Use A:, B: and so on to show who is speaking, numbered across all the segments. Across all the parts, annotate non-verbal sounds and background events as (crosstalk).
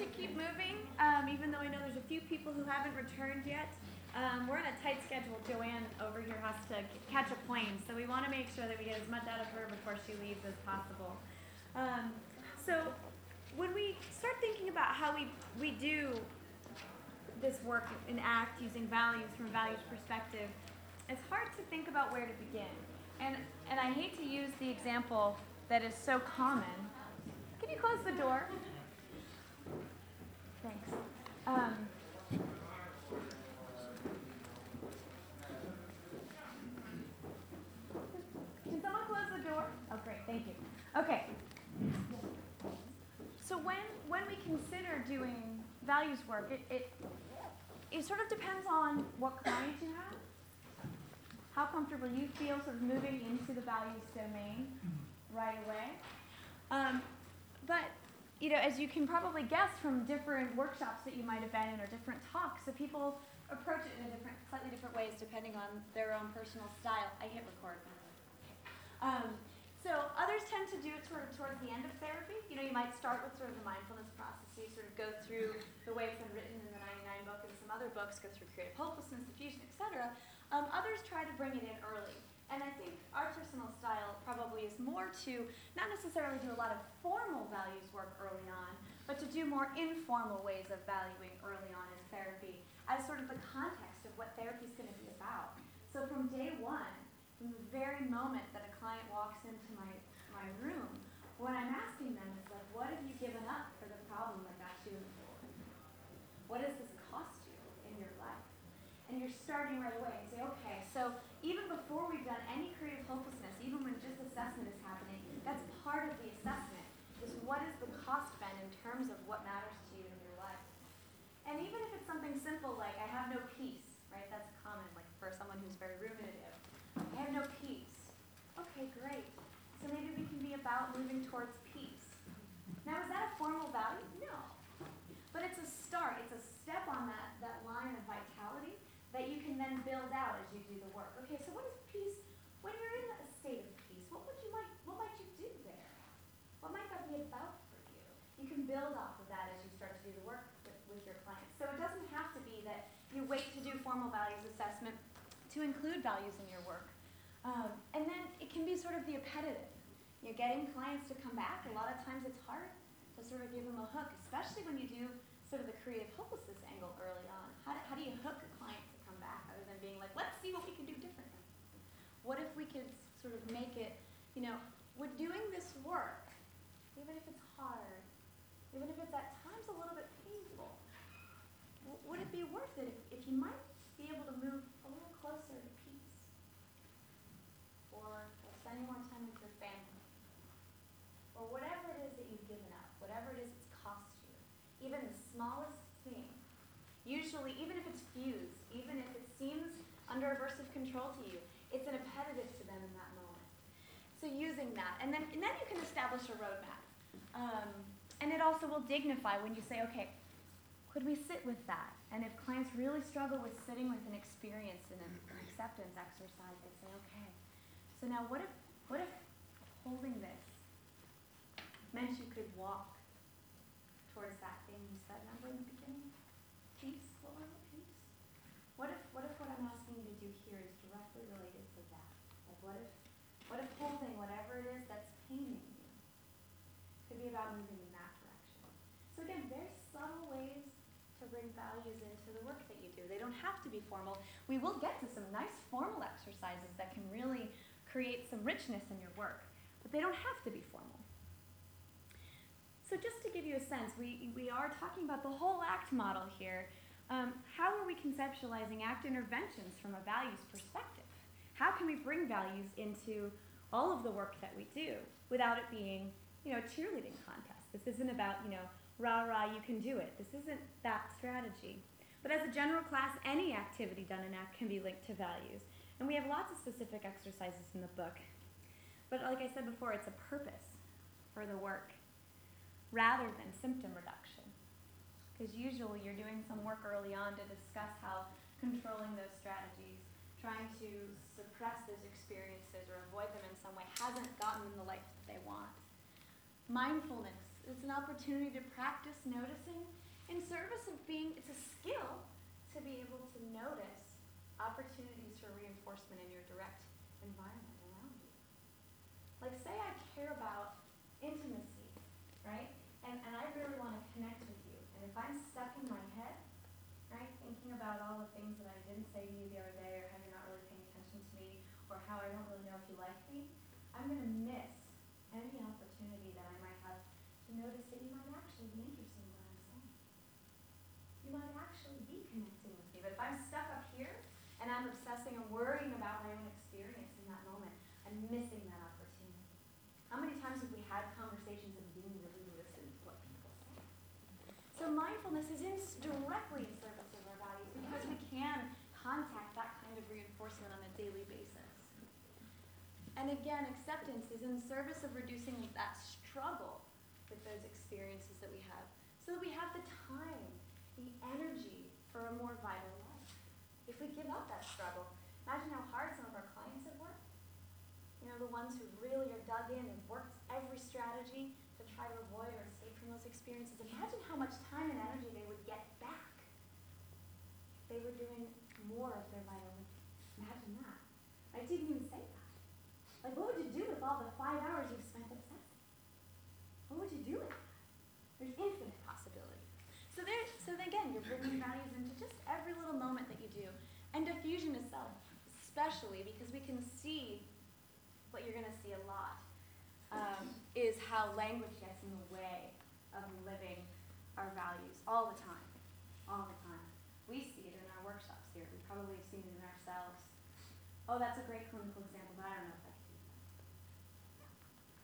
A: to keep moving, um, even though I know there's a few people who haven't returned yet. Um, we're on a tight schedule. Joanne over here has to catch a plane, so we want to make sure that we get as much out of her before she leaves as possible. Um, so, when we start thinking about how we, we do this work in ACT using values from a values perspective, it's hard to think about where to begin. And, and I hate to use the example that is so common. Can you close the door? Thanks. Um, can someone close the door? Oh, great, thank you. Okay. So when when we consider doing values work, it, it it sort of depends on what clients you have, how comfortable you feel sort of moving into the values domain right away. Um, but you know, as you can probably guess from different workshops that you might have been in or different talks, so people approach it in a different, slightly different ways depending on their own personal style. I hit record. Um, so others tend to do it sort of towards the end of therapy. You know, you might start with sort of the mindfulness processes, sort of go through the way it's been written in the 99 book and some other books, go through creative hopelessness, defusion, etc. Um, others try to bring it in early. And I think our personal style probably is more to not necessarily do a lot of formal values work early on, but to do more informal ways of valuing early on in therapy as sort of the context of what therapy is going to be about. So from day one, from the very moment that a client walks into my, my room, what I'm asking them is like, what have you given up for the problem that got you in the door? What does this cost you in your life? And you're starting right away and say, okay, so even before we've done any creative hopelessness, even when just assessment is happening, that's part of the assessment, is what is the cost been in terms of what matters to you in your life. And even if it's something simple like, I have no peace, right? That's common, like for someone who's very ruminative. I have no peace. Okay, great. So maybe we can be about moving towards peace. Now, is that a formal value? No. But it's a start, it's a step on that, that line of vitality that you can then build out as you do the work. Okay, so what is peace? When you're in a state of peace, what would you might what might you do there? What might that be about for you? You can build off of that as you start to do the work with, with your clients. So it doesn't have to be that you wait to do formal values assessment to include values in your work. Um, and then it can be sort of the appetitive. You're getting clients to come back. A lot of times it's hard to sort of give them a hook, especially when you do sort of the creative hopelessness angle early on. How do, how do you hook a client to come back other than being like, let's see what we can do differently. What if we could sort of make it, you know, we're doing this work, even if it's hard, even if it's at times a little bit painful, would it be worth it if, if you might be able to move a little closer to peace? Or spending more time with your family? Or whatever it is that you've given up, whatever it is it's cost you, even the smallest thing. Usually, even if it's fused, even if it seems under aversive control to you. It's an appetitive to them in that moment. So using that, and then and then you can establish a roadmap. Um, and it also will dignify when you say, okay, could we sit with that? And if clients really struggle with sitting with an experience and an, an acceptance exercise, they say, okay, so now what if what if holding this meant you could walk towards that thing you said, remember in the beginning? Peace, what what if, what if what I'm asking you to do here is directly related to that? Like what if, what if holding whatever it is that's paining you could be about moving in that direction? So again, very subtle ways to bring values into the work that you do. They don't have to be formal. We will get to some nice formal exercises that can really create some richness in your work, but they don't have to be formal. So just to give you a sense, we, we are talking about the whole ACT model here, um, how are we conceptualizing ACT interventions from a values perspective? How can we bring values into all of the work that we do without it being, you know, a cheerleading contest? This isn't about, you know, rah rah, you can do it. This isn't that strategy. But as a general class, any activity done in ACT can be linked to values. And we have lots of specific exercises in the book. But like I said before, it's a purpose for the work rather than symptom reduction because usually you're doing some work early on to discuss how controlling those strategies, trying to suppress those experiences or avoid them in some way, hasn't gotten them the life that they want. Mindfulness is an opportunity to practice noticing in service of being, it's a skill to be able to notice opportunities for reinforcement in your direct environment around you. Like, say I care about intimacy, right? And, and I really want to connect with you. And if I'm stuck in my head, right, thinking about all the things that I didn't say to you the other day, or how you're not really paying attention to me, or how I don't really know if you like me, I'm going to miss any opportunity that I might have to notice that you might actually be interested in what I'm saying. You might actually be connecting with me. But if I'm stuck up here and I'm obsessing and worrying about my own experience in that moment, I'm missing that opportunity. How many times have we had conversations and didn't really listen to what people say? So mindfulness is in, directly in service of our values because we can contact that kind of reinforcement on a daily basis. And again, acceptance is in service of reducing that struggle with those experiences that we have so that we have the time, the energy for a more vital life. If we give up that struggle, imagine how hard some of our clients have worked. You know, the ones who really are dug in and worked every strategy to try to avoid or escape from those experiences. Imagine how much time and energy they would get back if they were doing more of their vital life. Imagine that. I didn't even say that. Like, what would you do with all the five hours you've spent obsessing? What would you do with that? There's infinite possibility. So there, so then again, you're bringing values into just every little moment that you do. And defusion itself, especially because we can see what you're going to see a lot, um, is how language gets in the way of living our values all the time. All the time. We see it in our workshops here. We probably have seen it in ourselves. Oh, that's a great clinical example, but I don't know if I can do that.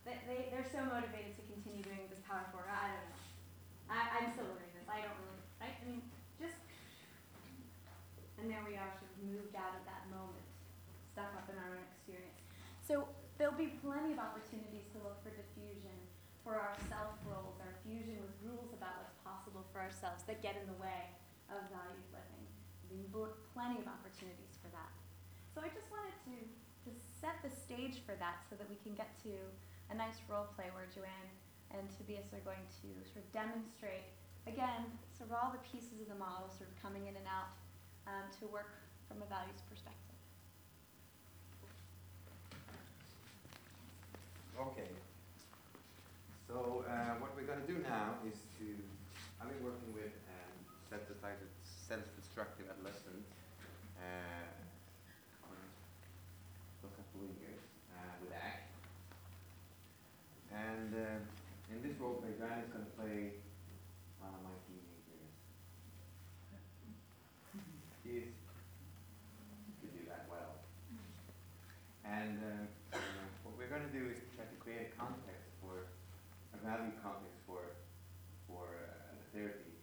A: They, they, they're so motivated to continue doing this powerful work. I don't know. I, I'm still learning this. I don't right? I mean, just, and there we are, sort of moved out of that moment, stuck up in our own experience. So there'll be plenty of opportunities to look for defusion for our self roles, our fusion with rules about what's possible for ourselves that get in the way of valued living. There'll be plenty of opportunities for that. So I just wanted to, to set the stage for that so that we can get to a nice role play where Joanne and Tobias are going to sort of demonstrate, again, sort of all the pieces of the model sort of coming in and out um, to work from a values perspective.
B: Okay. So uh, what we're going to do now is to, I've been working with um, self-decided, self-destructive adolescents uh, for a couple of years uh, with ACT. And uh, in this role play, Joanne is going to play one of my teenagers. She is, could do that well. And uh, uh, what we're going to do is try to create a context for, a value context for, for uh, the therapy.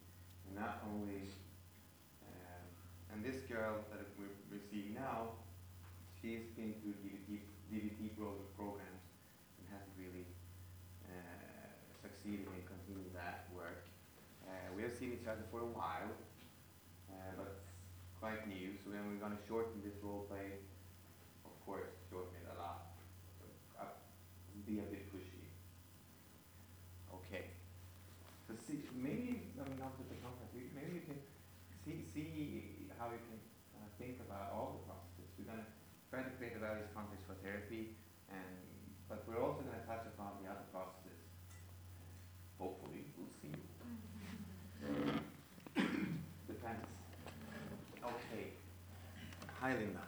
B: And not only, um, and this girl that we're, we're seeing now, she's been through DBT, DBT pro- programs and hasn't really uh, succeeded in continuing that work. Uh, we have seen each other for a while, uh, but quite new, so then we're going to shorten this role play of course, shorten it a lot. Uh, be a bit pushy. Okay. So see, maybe, I mean, not with the context, maybe you can see, see how you can uh, think about all the processes. We're gonna try to create a values context for therapy, and, but we're also gonna touch upon the other processes. Hopefully, we'll see. Depends. Okay. Hi, Linda.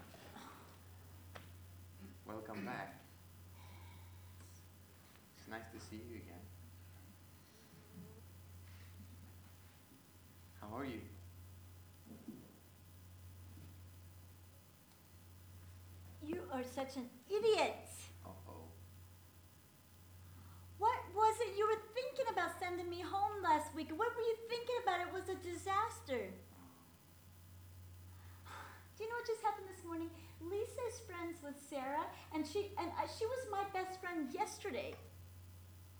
B: Welcome back. It's nice to see you again. How are you?
C: You are such an idiot.
B: Uh-oh.
C: What was it you were thinking about sending me home last week? What were you thinking about? It was a disaster. Do you know what just happened this morning? Lisa's friends with Sarah, and she and I, she was my best friend yesterday.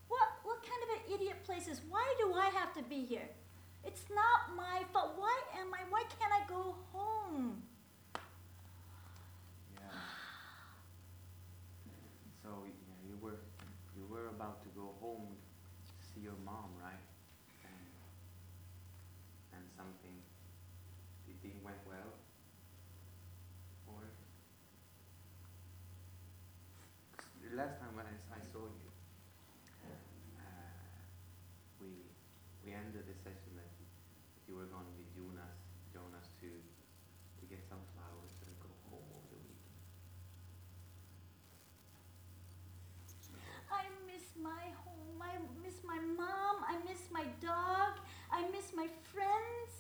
C: What what kind of an idiot place is? Why do I have to be here? It's not my fault. Why am I? Why can't I go home?
B: Yeah. So yeah, you were you were about to go home to see your mom, right? And, and something, it didn't went well? Or? 'cause the last time when I, s- I saw you, uh, we, we ended the session that you, you were going with Jonas, Jonas to, to get some flowers and go home over the weekend.
C: I miss my home. I miss my mom. I miss my dog. I miss my friends.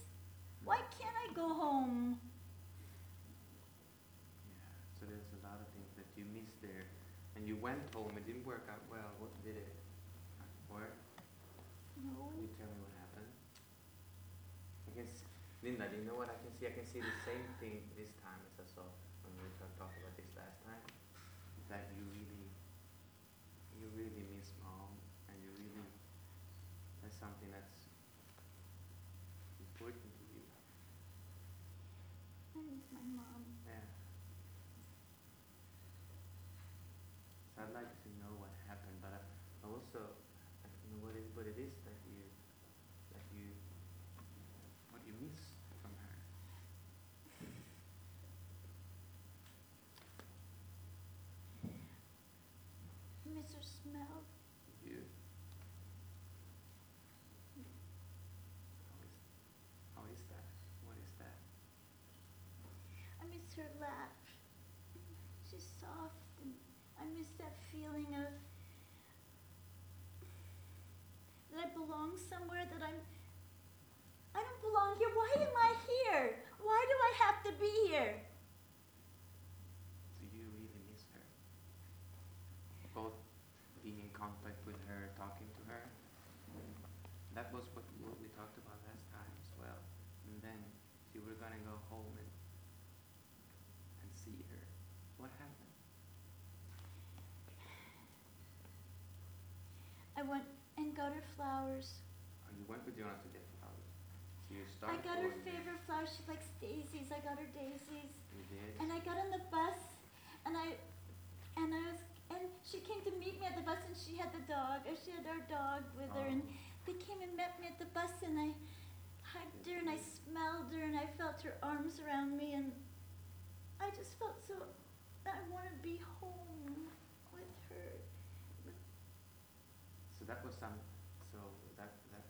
C: Why can't I go home?
B: Yeah, so there's a lot of things that you missed there, and you went home, it didn't work out well, what did it? Or,
C: No.
B: can you tell me what happened? I can s Linda, do you know what I can see? I can see the same thing this time as I saw when we talked about this last time, that you really, you really miss mom, and you really, that's something that's important to you,
C: I miss my mom.
B: yeah. So I'd like to know what happened, but I I also, I don't know what it, what it is that you, that you, what you miss from her.
C: Miss her smell.
B: You. How is, how is that? What is that?
C: I miss her laugh. She's soft and I miss that feeling of that I belong somewhere that I'm I don't belong here. Why am I here? Why do I have to be here?
B: Do you really miss her? Both being in contact with her, talking to her. That was what, what we talked about last time as well. And then you were gonna go home and and see her. What happened?
C: I went and got her flowers.
B: Oh, you went with Jonas to get flowers. So you
C: I got her favorite flowers. She likes daisies. I got her daisies.
B: You did.
C: And I got on the bus and I and I was and she came to meet me at the bus and she had the dog or she had our dog with her and
B: Oh.
C: they came and met me at the bus and I hugged her and I smelled her and I felt her arms around me and I just felt so I want to be home with her.
B: So that was some, so that, that,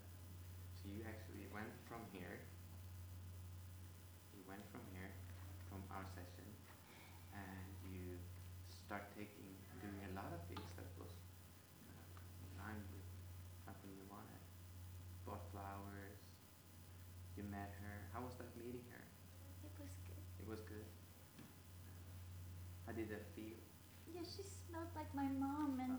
B: so you actually went from here, you went from here, from our session, and you start taking, doing a lot of things that was uh, in line with something you wanted. Bought flowers, you met her, how was that meeting her?
C: It was good.
B: It was good? How did that feel?
C: Yeah, she smelled like my mom and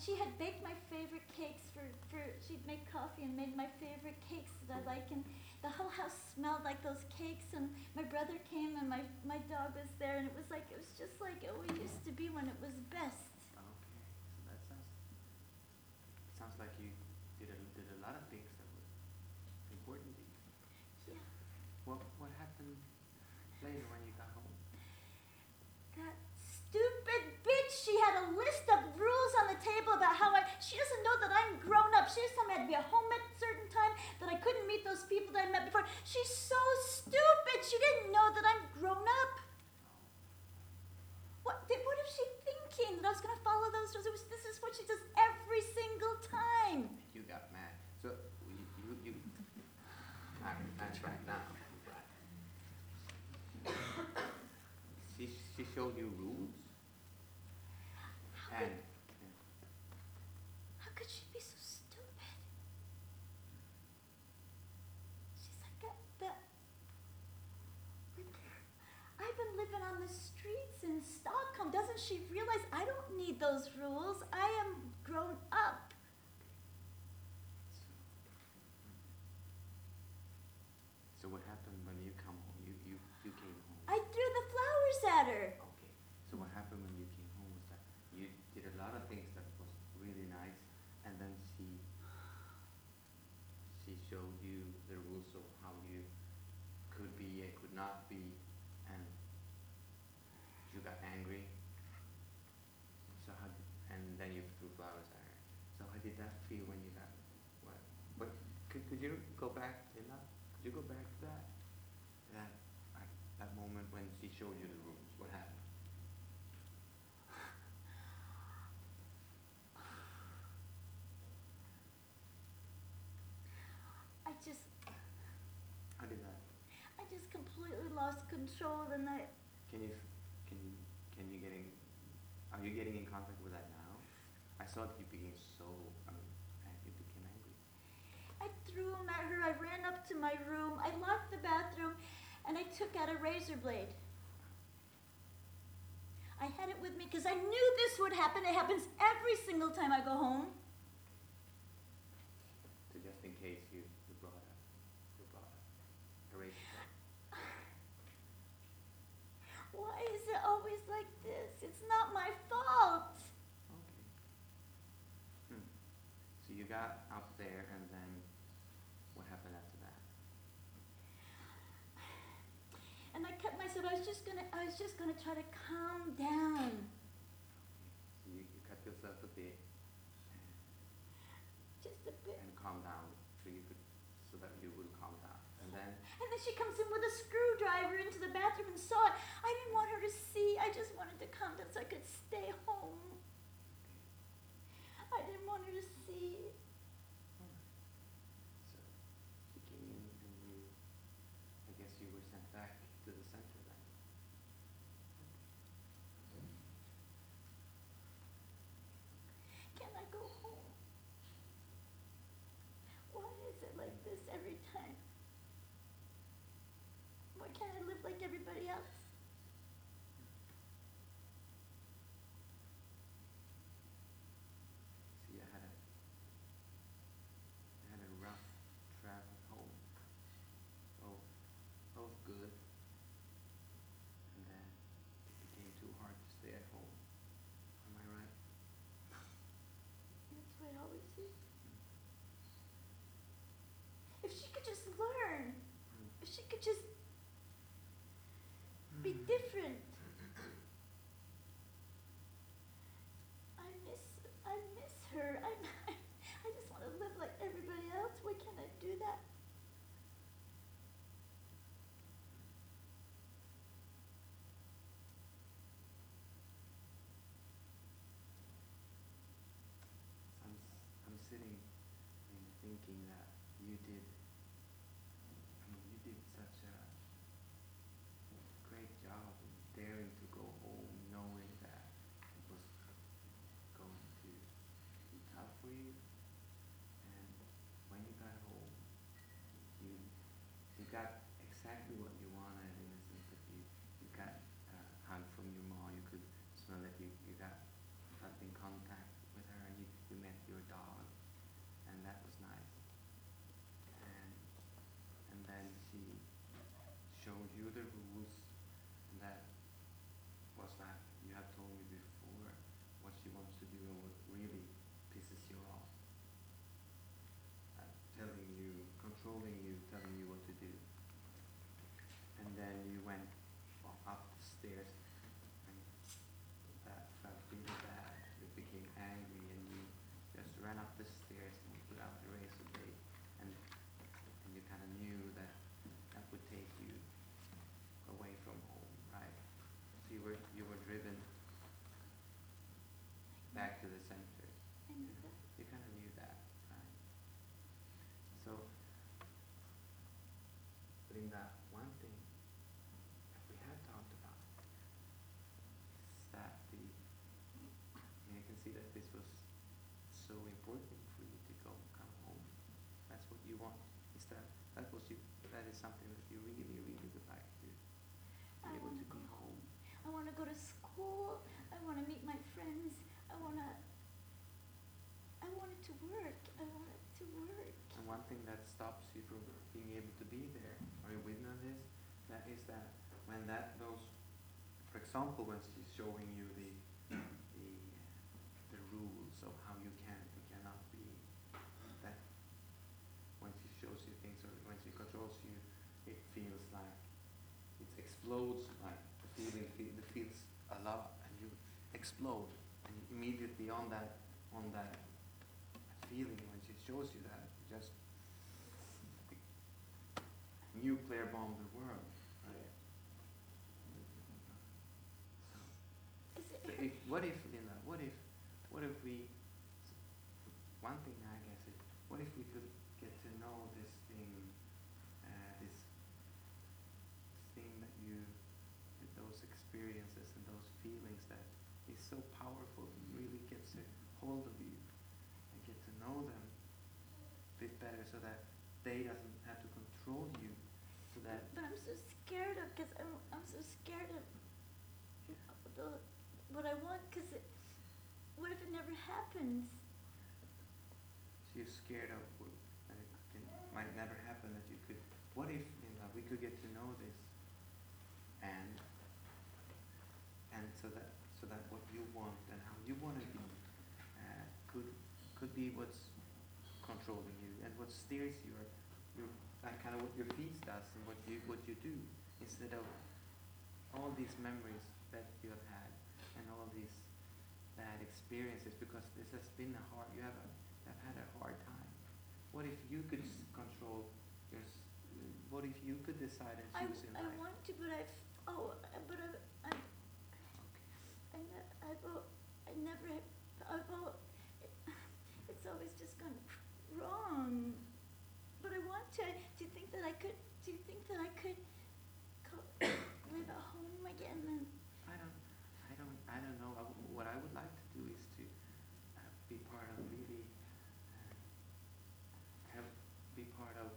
C: she had baked my favorite cakes for, for she'd make coffee and made my favorite cakes that I like and the whole house smelled like those cakes and my brother came and my, my dog was there and it was like it was just like it used to be when it was best.
B: Okay, so that sounds, sounds like you did a, did a lot of things that were important to you.
C: Yeah.
B: What, what happened later when you got home?
C: That stupid bitch, she had a list of rules on the table about how I she doesn't know that I'm She just told me I had to be at home at a certain time, that I couldn't meet those people that I met before. She's so stupid. She didn't know that I'm grown up. What what is she thinking? That I was gonna follow those rules? Was, this is what she does every single time.
B: You got mad. So you, you, you that's right now. (coughs) She, she showed you rules
C: How
B: and,
C: could, how could she be so stupid? She's like that. that I've been living on the streets in Stockholm. Doesn't she realize I don't need those rules? I am grown up.
B: so what happened when you come home? You, you, you came home?
C: I threw the flowers at her.
B: Okay, so what happened when you came home was that you did a lot of things that was really nice, and then she she showed you the rules of how you could be and could not be, and you got angry. So how did, and then you threw flowers at her. So how did that feel when you got could you go back, Linda? Could you go back to that? That, like, that moment showed you the rooms, what happened?
C: I just,
B: How did that,
C: I just completely lost control and I,
B: can you, can you, can you getting, are you getting in contact with that now? I saw that you became so, I mean, you became angry.
C: I threw him at her. I ran up to my room. I locked the bathroom and I took out a razor blade. I had it with me because I knew this would happen. It happens every single time I go home.
B: So just in case you, you brought a, you brought a razor.
C: Why is it always like this? It's not my fault.
B: Okay. Hmm. So you got up there and then what happened after that?
C: And I kept myself, I was just gonna, I was just gonna try to calm down.
B: So you, you cut yourself a bit
C: Just a bit.
B: and calm down so you could, so that you would calm down. And then,
C: And then she comes in with a screwdriver into the bathroom and saw it. I didn't want her to see. I just wanted to calm down so I could stay home. I didn't want her to see.
B: so she came in and you, I guess you were sent back to the center then.
C: Can I go home? Why is it like this every time? Why can't I live like everybody else?
B: So you had a, you had a rough travel home. Both, both good. And then it became too hard to stay at home. Am I right?
C: That's what it always is. If she could just learn, if she could just be different. I miss, I miss her. I, I just want to live like everybody else. Why can't I do that?
B: I'm, s- I'm sitting and thinking that you did, I mean, you did such a great job in daring to go home knowing that it was going to be tough for you. And when you got home, you, you got exactly what you wanted in the sense that you, you got a hug from your mom, you could smell that you, you got in contact with her and you, you met your dog and that was nice. And and then she showed you the rules and that was like you had told me before what she wants to do and what really pisses you off. Uh, telling you, controlling you, telling you what to do. And then you went u- up the stairs and that felt really bad. You became angry and you just ran up the stairs and you put out the razor blade and and you kind of knew that that would take you away from home, right? So you were you were driven back to the center.
C: I knew that.
B: You kind of knew that, right? So, Linda, one thing that we have talked about is that the, and you can see that this was so important for you to go, come home. That's what you want. Is that, that was you, that is something that you really, really would like to be
C: I
B: able to be
C: go
B: home.
C: I want to go to school. I want to meet my friends. I want to. I want it to work. I want it to work.
B: And one thing that stops you from being able to be there, are you with me on this? That is that when that those, for example, when she's showing you the explodes like the feeling feel, the feels a lot and you explode and immediately on that on that feeling when she shows you that just nuclear bomb experiences and those feelings that is so powerful, and really gets a hold of you, and get to know them a bit better so that they doesn't have to control you, so that
C: but I'm so scared of, cause I'm, I'm so scared of the, what I want, cause it, what if it never happens?
B: So you're scared of what that it can, might never happen that you could. What if you know we could get to know this, and and so that so that what you want and how you want to be uh, could could be what's controlling you and what steers your your like kind of what your feet does and what you what you do instead of all these memories that you have had and all these bad experiences because this has been a hard you have a have had a hard time. What if you could control your what if you could decide and
C: I,
B: choose in
C: I
B: life?
C: want to, but I've, oh, uh, but I've, I,
B: Okay.
C: I ne- I've, al- I never, have- I've, al- it, it's always just gone wrong. But I want to, do you think that I could, do you think that I could co- live at home again and,
B: I don't, I don't, I don't know. I w- what I would like to do is to uh, be part of really, uh, have be part of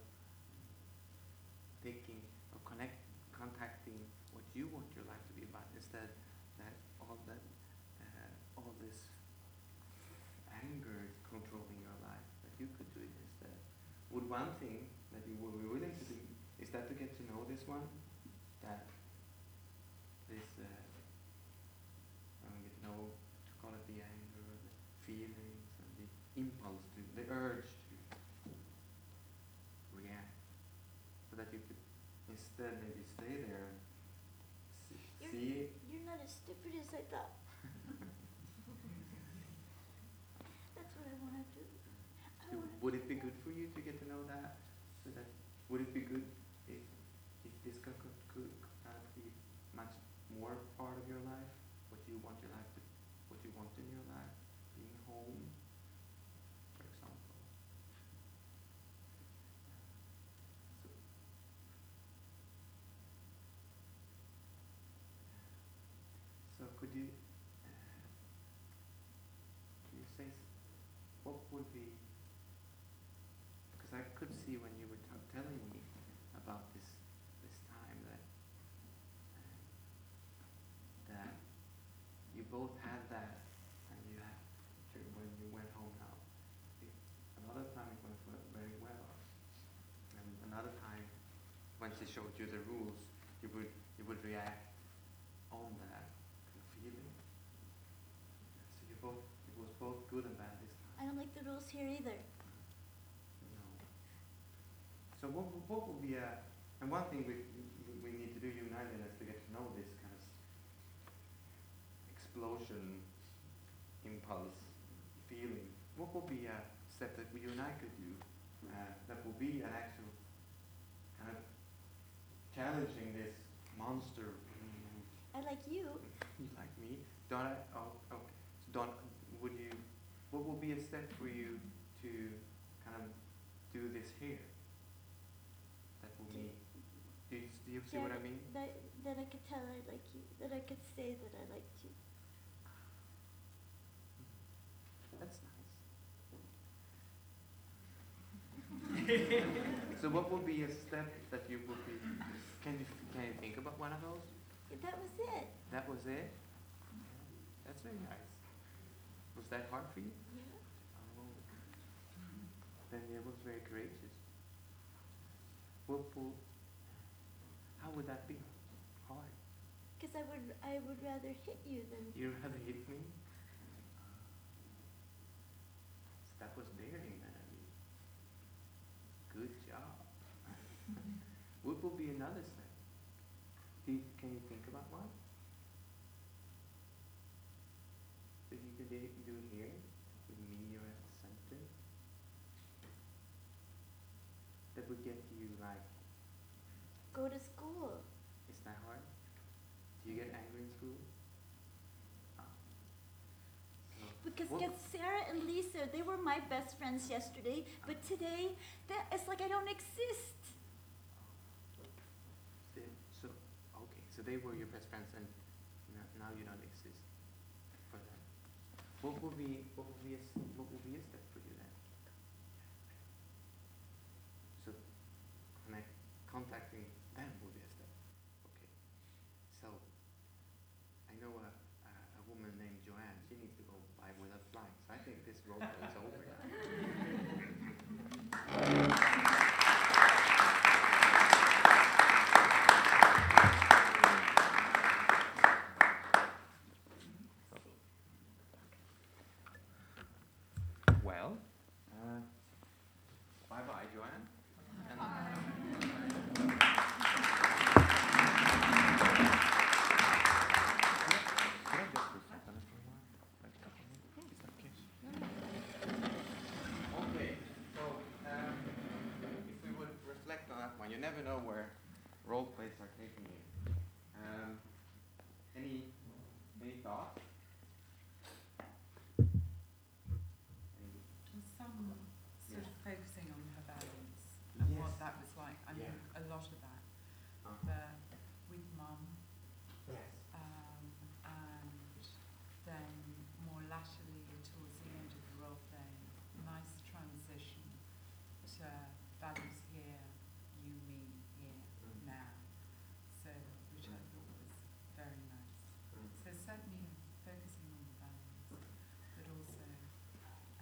B: thinking or connect, contacting what you want your life to be about instead that all that, uh, all this anger is controlling your life. That you could do it instead. Would one thing that you would be willing to do is that to get to know this one, that this uh, I don't get know to call it the anger or the feelings and the impulse to the urge to react so that you could instead maybe stay there and see,
C: You're-
B: see it
C: you're not as stupid as I thought. That's what I wanna do. I
B: So
C: wanna.
B: Would it be good for you to get to know that? So that would it be good if if this could could, kind be much more part of your life? What you want your life to, what you want in your life, being home, for example. So, so could you, uh, can you say, s- what would be, because I could see when you were t- telling me about this, this time that, uh, that you both had that and you had, to, when you went home now, it, another time it went we- very well. And another time, when she showed you the rules, you would, you would react on that feeling. So you both, it was both good and bad this time.
C: I don't like the rules here either.
B: No. So what, would- what would be a, and one thing we, we- need to do, you and I, then, is to get to know this kind of explosion, impulse, feeling. What would be a step that we, you and I could do, uh, that would be an actual of challenging this monster
C: I like you. (laughs)
B: You like me. Don't I, oh, oh okay. So Don, would you, what would be a step for you to kind of do this here? That would mean, do you, do you see what I mean?
C: That, that I could tell I like you, that I could say that I liked you.
B: That's nice. (laughs) So what would be a step that you would be, can you, can you think about one of those?
C: That was it.
B: That was it? That's very nice. Was that hard for you?
C: Yeah.
B: Oh. Then it was very courageous. What, wo- how would that be? Hard.
C: Cause I would, I would rather hit you than,
B: You rather hit me? That was daring, man. Good job. what will be another step? Do you, can you think about one? That you could do do here, with me you're at the center? That would get you like
C: go to school.
B: Is that hard? Do you get angry in school? Oh.
C: Because
B: Well-
C: get Sarah and Lisa, they were my best friends yesterday, but today, that, it's like I don't exist.
B: they, so, okay, so they were your best friends and now, you don't exist for them. What would be, what would be a, what would be a step for you then? So, connect, contacting them would be a step. Okay. So, I know a, a, a woman named Joanne, she needs to go by without flying, so I think this role play is over now. Well, uh, bye bye, Joanne. And Can I just reflect on it for a while? Like a couple of minutes? Is that okay? Okay, so um, if we would reflect on that one, you never know where role plays are taking you. Um, any any thoughts? Any
D: And some sort of focusing on her balance
B: Yes.
D: and what that was like. I mean,
B: Yeah.
D: a lot of that.
B: Uh,
D: But with mum,
B: yes.
D: um, and then more latterly towards the end of the role play, nice transition to values here, you, me, here,
B: Mm.
D: now. So, which I thought was very nice.
B: Mm.
D: So certainly focusing on the values, but also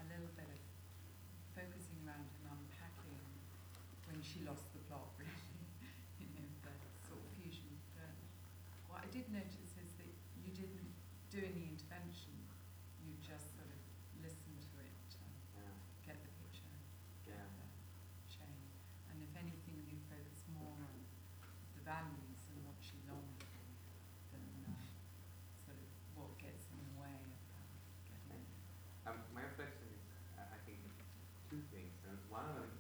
D: a little bit of focusing around and unpacking when she lost the plot, really, (laughs) you know, the sort of fusion. But what I did notice is that you didn't do any intervention, you just sort of listened to it
B: Yeah.
D: get the picture, get
B: Yeah.
D: the chain. And if anything, you focus more on the values and what she longed for than uh, sort of what gets in the way of her getting it.
B: Um, my reflection is, uh, I think, two things. And one of them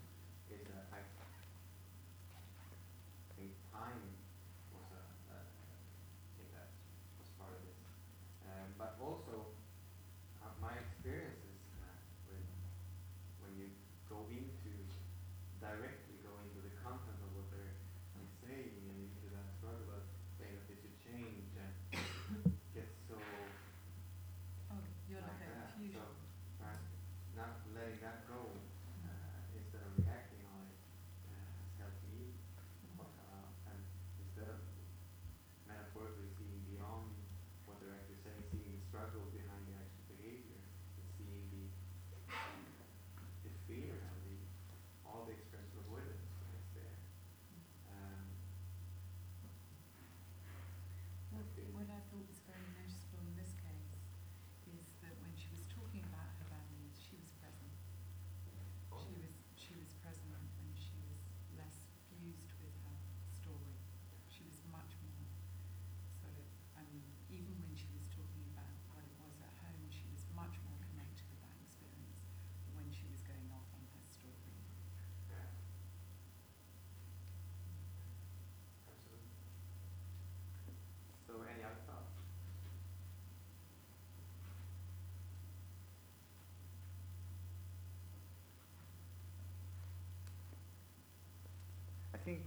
B: think,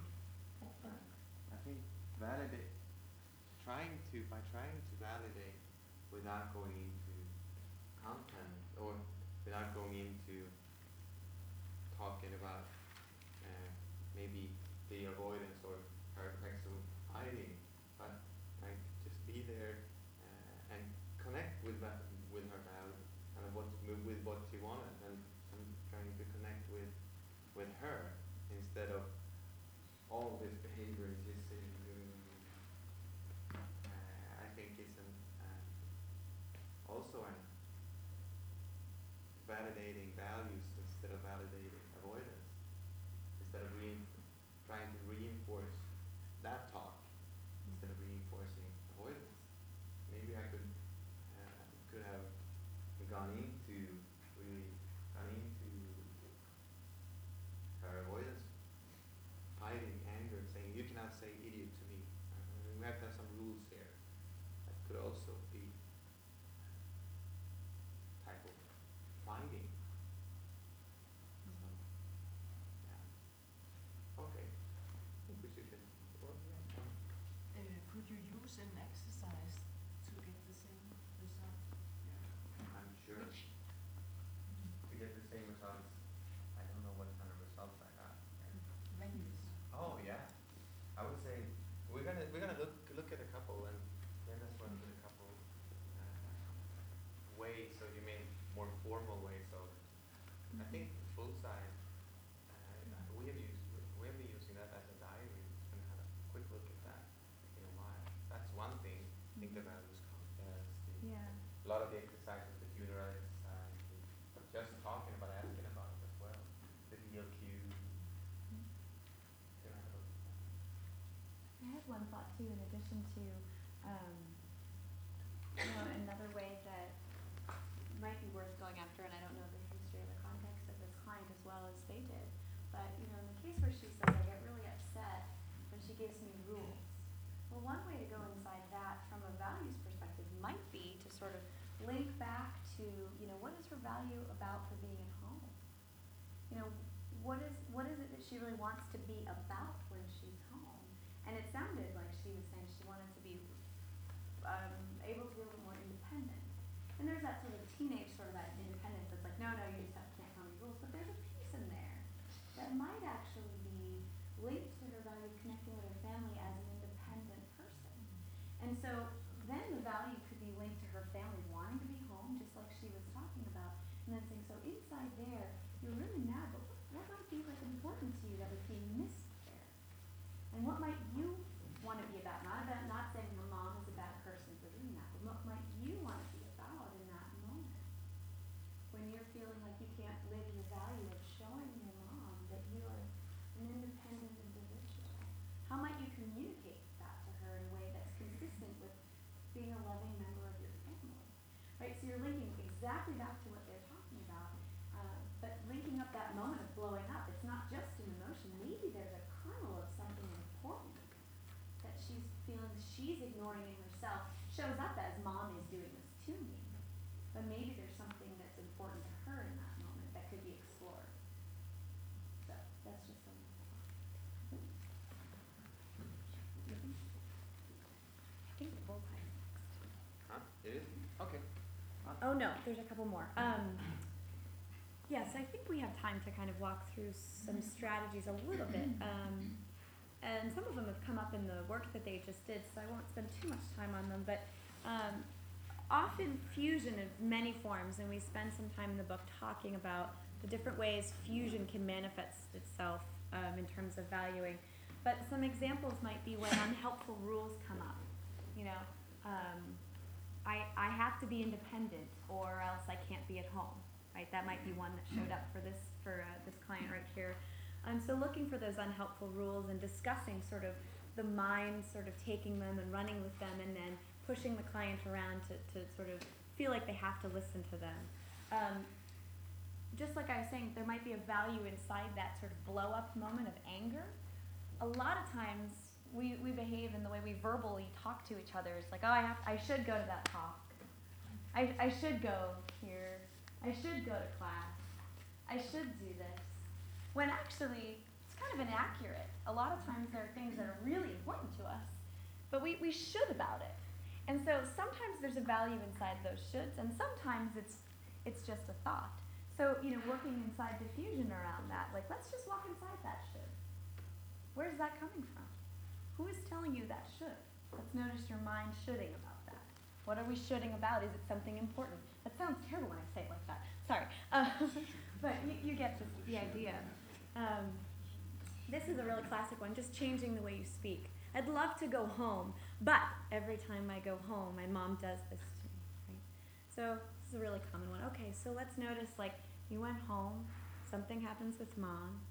B: I think validate, trying to, by trying to validate without going into content or without going into talking about uh, maybe the avoidance or her effects of hiding, but like just be there uh, and connect with that with her value and what with what she wanted and, and trying to connect with with her instead of all this behavior is just sitting and doing. Uh, I think it's an uh, also an validating value we have to have some rules here. That could also be type of finding. So, yeah. Okay. I think we should just, well, yeah, um,
E: Uh, could you use an exercise to get the same result?
B: yeah, I'm sure.
E: Which,
B: To get the same results, I don't know what kind of results I got.
E: menus?
B: Oh, yeah. I would say, we're gonna, we're gonna look, look at a couple and then let's run through a couple, uh, ways, so you mean more formal ways of, I full size, uh, we have used, we have been using that as a diary and had a quick look at that in a while. That's one thing, I think the values contest, the
A: Yeah.
B: a lot of the exercises, the funeral exercise, the- just talking about asking about it as well. The VLQ. Know,
A: I had one thought too, in addition to, um, you know, another way that might be worth going after, and I don't know the history or the context of this client as well as they did, but, you know, in the case where she says, I get really upset when gives me rules. Well, one way to go inside that from a values perspective might be to sort of link back to, you know, what is her value about for being at home? You know, what is, what is it that she really wants to be about when she's home? And it sounded like she was saying she wanted to be um, able to be a little more independent. And there's that sort of teenage sort of that independence that's like, no, no, you just have, can't follow these rules. But there's a piece in there that might actually be linked to her value of connecting with her family as an independent person. And so then the value could be linked to her family wanting to be home, just like she was talking about. And then saying, so inside there, you're really mad, but what, what might be like important to you that was being missed there? And what might you want to be about? Not about not saying your mom is a bad person for doing that, but what might you want to be about in that moment? When you're feeling like you can't live your value of showing your mom that you are an independent individual. How might you communicate that to her in a way that's consistent with being a loving member of your family? Right, so you're linking exactly back to what they're talking about, uh, but linking up that moment of blowing up, it's not just an emotion, maybe there's a kernel of something important that she's feeling she's ignoring in herself, shows up as mom is doing this to me, but maybe there's something that's important to her in that moment that could be explored. So, that's just something.
B: Huh? It is? Okay.
A: Oh, no, there's a couple more. Um, yes, I think we have time to kind of walk through some strategies a little bit. Um, and some of them have come up in the work that they just did, so I won't spend too much time on them. But um, often fusion of many forms, and we spend some time in the book talking about the different ways fusion can manifest itself um, in terms of valuing. But some examples might be when unhelpful rules come up. You know, um, I, I have to be independent or else I can't be at home, right? That might be one that showed up for this, for uh, this client right here. Um, so looking for those unhelpful rules and discussing sort of the mind sort of taking them and running with them and then pushing the client around to, to sort of feel like they have to listen to them. Um, just like I was saying, there might be a value inside that sort of blow up moment of anger. A lot of times we, we behave in the way we verbally talk to each other. It's like, oh, I have, I should go to that talk. I, I should go here. I should go to class. I should do this. When actually, it's kind of inaccurate. A lot of times there are things that are really important to us, but we, we should about it. And so sometimes there's a value inside those shoulds, and sometimes it's, it's just a thought. So, you know, working inside defusion around that, like, let's just walk inside that should. Where's that coming from? Who is telling you that should? Let's notice your mind shoulding about that. What are we shoulding about? Is it something important? That sounds terrible when I say it like that. Sorry. Uh, (laughs) but you, you get this, the idea. Um, this is a really classic one, just changing the way you speak. I'd love to go home, but every time I go home, my mom does this to me, right? So this is a really common one. Okay, so let's notice like you went home, something happens with mom,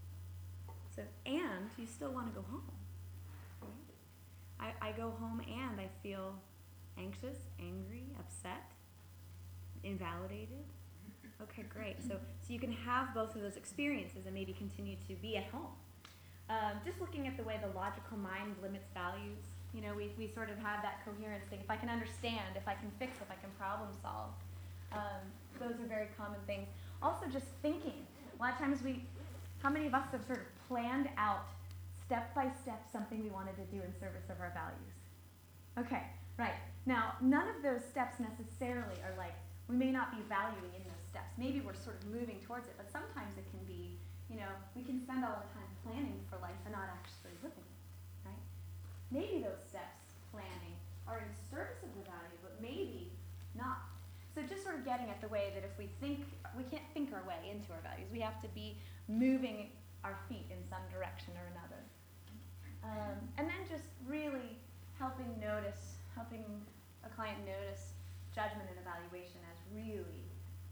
A: so and you still want to go home. I, I go home and I feel anxious, angry, upset, invalidated. Okay, great. So so you can have both of those experiences and maybe continue to be at home. Um, just looking at the way the logical mind limits values. You know, we, we sort of have that coherence thing. If I can understand, if I can fix, if I can problem solve. Um, those are very common things. Also, just thinking. A lot of times we, how many of us have sort of planned out step by step something we wanted to do in service of our values? Okay, right. Now, none of those steps necessarily are like, we may not be valuing in those steps. Maybe we're sort of moving towards it, but sometimes it can be, you know, we can spend all the time planning for life and not actually living it, right? Maybe those steps, planning, are in service of the value, but maybe not. So just sort of getting at the way that if we think, we can't think our way into our values. We have to be moving our feet in some direction or another. Um, and then just really helping notice, helping a client notice judgment and evaluation as really,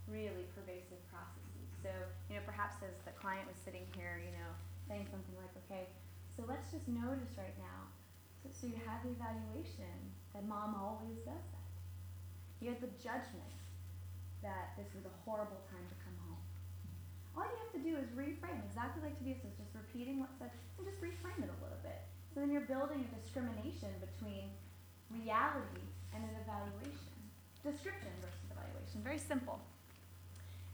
A: really pervasive processes. So, you know, perhaps as the client was sitting here, you know, saying something like, okay, so let's just notice right now. So, so you have the evaluation that mom always does that. You had the judgment that this was a horrible time to come home. All you have to do is reframe, exactly like Tobias is just repeating what's said, and just reframe it a little bit. So then you're building a discrimination between reality and an evaluation. Description versus evaluation, very simple.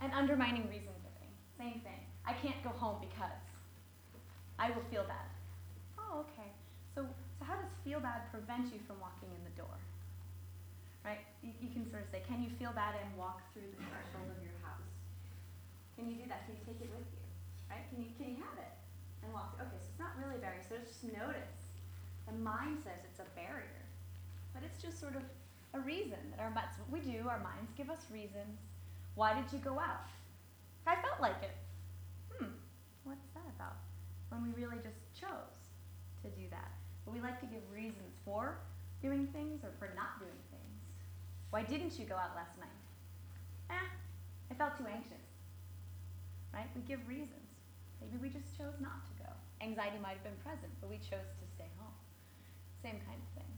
A: And undermining reason giving, same thing. I can't go home because I will feel bad. Oh, okay. So, so how does feel bad prevent you from walking in the door? Right? You, you can sort of say, can you feel bad and walk through the threshold of your? Can you do that? Can you take it with you? Right? Can you, can you have it and walk through? Okay, so it's not really a barrier. So just notice. The mind says it's a barrier, but it's just sort of a reason that our minds, what we do, our minds give us reasons. Why did you go out? I felt like it. Hmm, what's that about? When we really just chose to do that. But we like to give reasons for doing things or for not doing things. Why didn't you go out last night? Eh, I felt too anxious. Right? We give reasons. Maybe we just chose not to go. Anxiety might have been present, but we chose to stay home. Same kind of thing.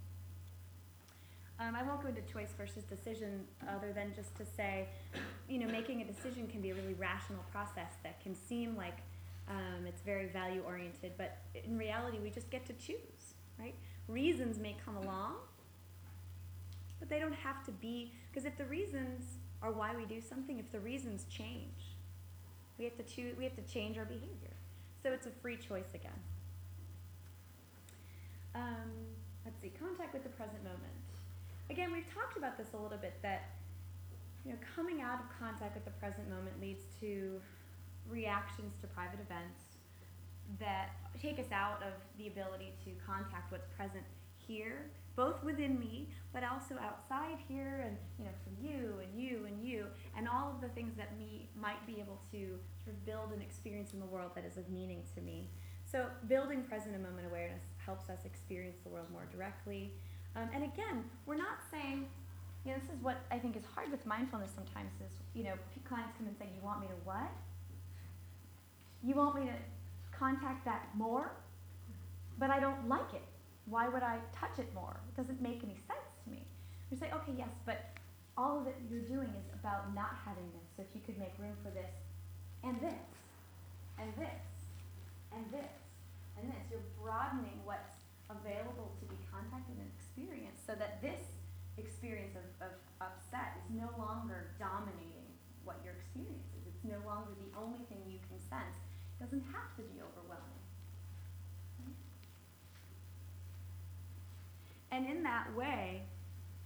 A: Um, I won't go into choice versus decision other than just to say, you know, making a decision can be a really rational process that can seem like um, it's very value oriented, but in reality, we just get to choose, right? Reasons may come along, but they don't have to be, because if the reasons are why we do something, if the reasons change, we have to choose, we have to change our behavior. So it's a free choice again. Um, let's see, contact with the present moment. Again, we've talked about this a little bit that you know, coming out of contact with the present moment leads to reactions to private events that take us out of the ability to contact what's present here, both within me, but also outside here, and you know, from you and you and you, and all of the things that me might be able to sort of build an experience in the world that is of meaning to me. So building present and moment awareness helps us experience the world more directly. Um, and again, we're not saying, you know, this is what I think is hard with mindfulness sometimes is, you know, clients come and say, you want me to what? You want me to contact that more? But I don't like it. Why would I touch it more? It doesn't make any sense to me. You say, okay, yes, but all of it you're doing is about not having this. So if you could make room for this and this and this and this and this, you're broadening what's available to be contacted and experienced so that this experience of, of upset is no longer dominating what your experience is. It's no longer the only thing you can sense. It doesn't have to be And in that way,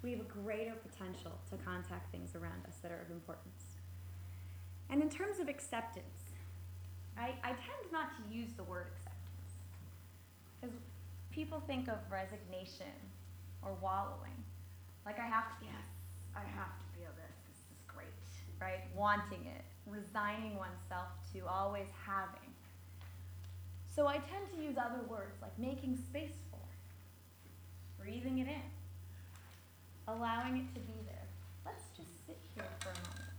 A: we have a greater potential to contact things around us that are of importance. And in terms of acceptance, I, I tend not to use the word acceptance. Because people think of resignation or wallowing. Like I have to, yes, I have to feel this. This is great, right? Wanting it, resigning oneself to always having. So I tend to use other words like making space breathing it in, allowing it to be there. Let's just sit here for a moment,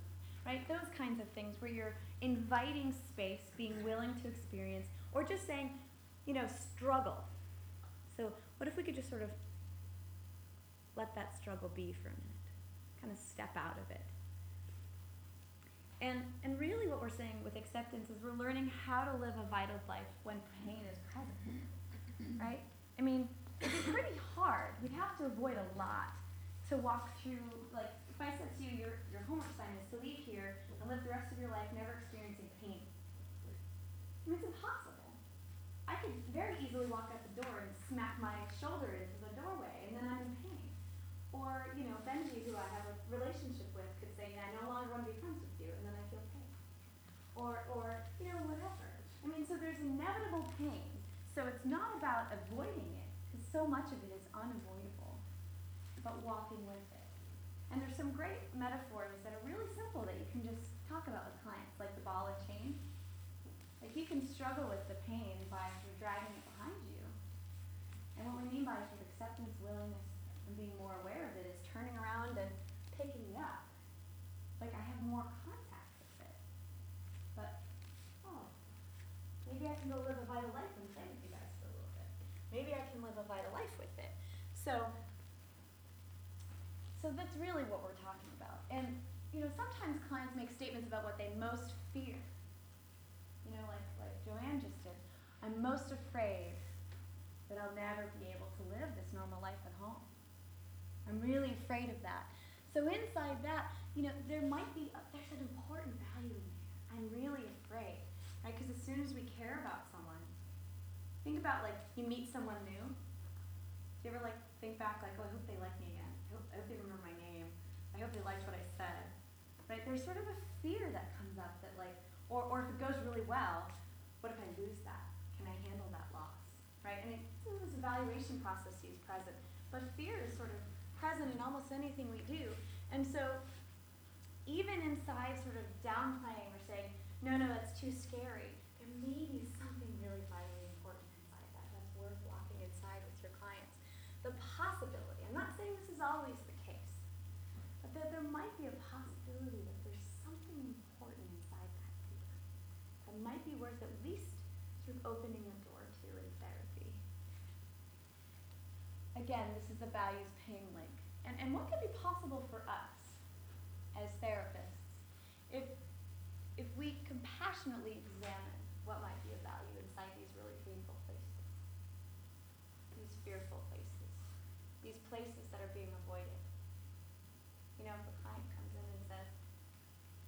A: right? Those kinds of things where you're inviting space, being willing to experience, or just saying, you know, struggle. So what if we could just sort of let that struggle be for a minute, kind of step out of it. And, and really what we're saying with acceptance is we're learning how to live a vital life when pain is present, right? I mean, it'd pretty hard. We'd have to avoid a lot to walk through, like, if I said to you, your, your homework assignment is to leave here and live the rest of your life never experiencing pain. I mean, it's impossible. I could very easily walk out the door and smack my shoulder into the doorway and then I'm in pain. Or, you know, Benji, who I have a relationship with, could say, I no longer want to be friends with you, and then I feel pain. Or, or, you know, whatever. I mean, so there's inevitable pain. So it's not about avoiding so much of it is unavoidable, but walking with it. And there's some great metaphors that are really simple that you can just talk about with clients, like the ball and chain. Like you can struggle with the pain by dragging it behind you. And what we mean by sort of acceptance, willingness, and being more aware of it is turning around and picking it up. Like I have more contact with it. But, oh, maybe I can go live a vital life and play with you guys for a little bit. Maybe I can live a vital life with it. So, so that's really what we're talking about. And, you know, sometimes clients make statements about what they most fear. You know, like, like Joanne just did. I'm most afraid that I'll never be able to live this normal life at home. I'm really afraid of that. So inside that, you know, there might be, a, there's an important value in there. I'm really afraid, right? Because as soon as we care about someone, think about like you meet someone new. Do you ever like think back like, oh, I hope they like me again. I hope, I hope they remember my name. I hope they liked what I. Right? There's sort of a fear that comes up that like, or, or if it goes really well, what if I lose that? Can I handle that loss? Right? I mean, this evaluation process is present, but fear is sort of present in almost anything we do. And so, even inside sort of downplaying or saying, no, no, that's too scary, there may be something really vitally important inside that that's worth walking inside with your clients. The possibility, I'm not saying this is always the case, but that there might be a possibility that there's something important inside that fear that might be worth at least sort of opening the door to in therapy. Again, this is the values pain link. And, and what could be possible for us as therapists if, if we compassionately examine what might be of value inside these really painful places, these fearful places, these places that are being avoided. You know, if a client comes in and says,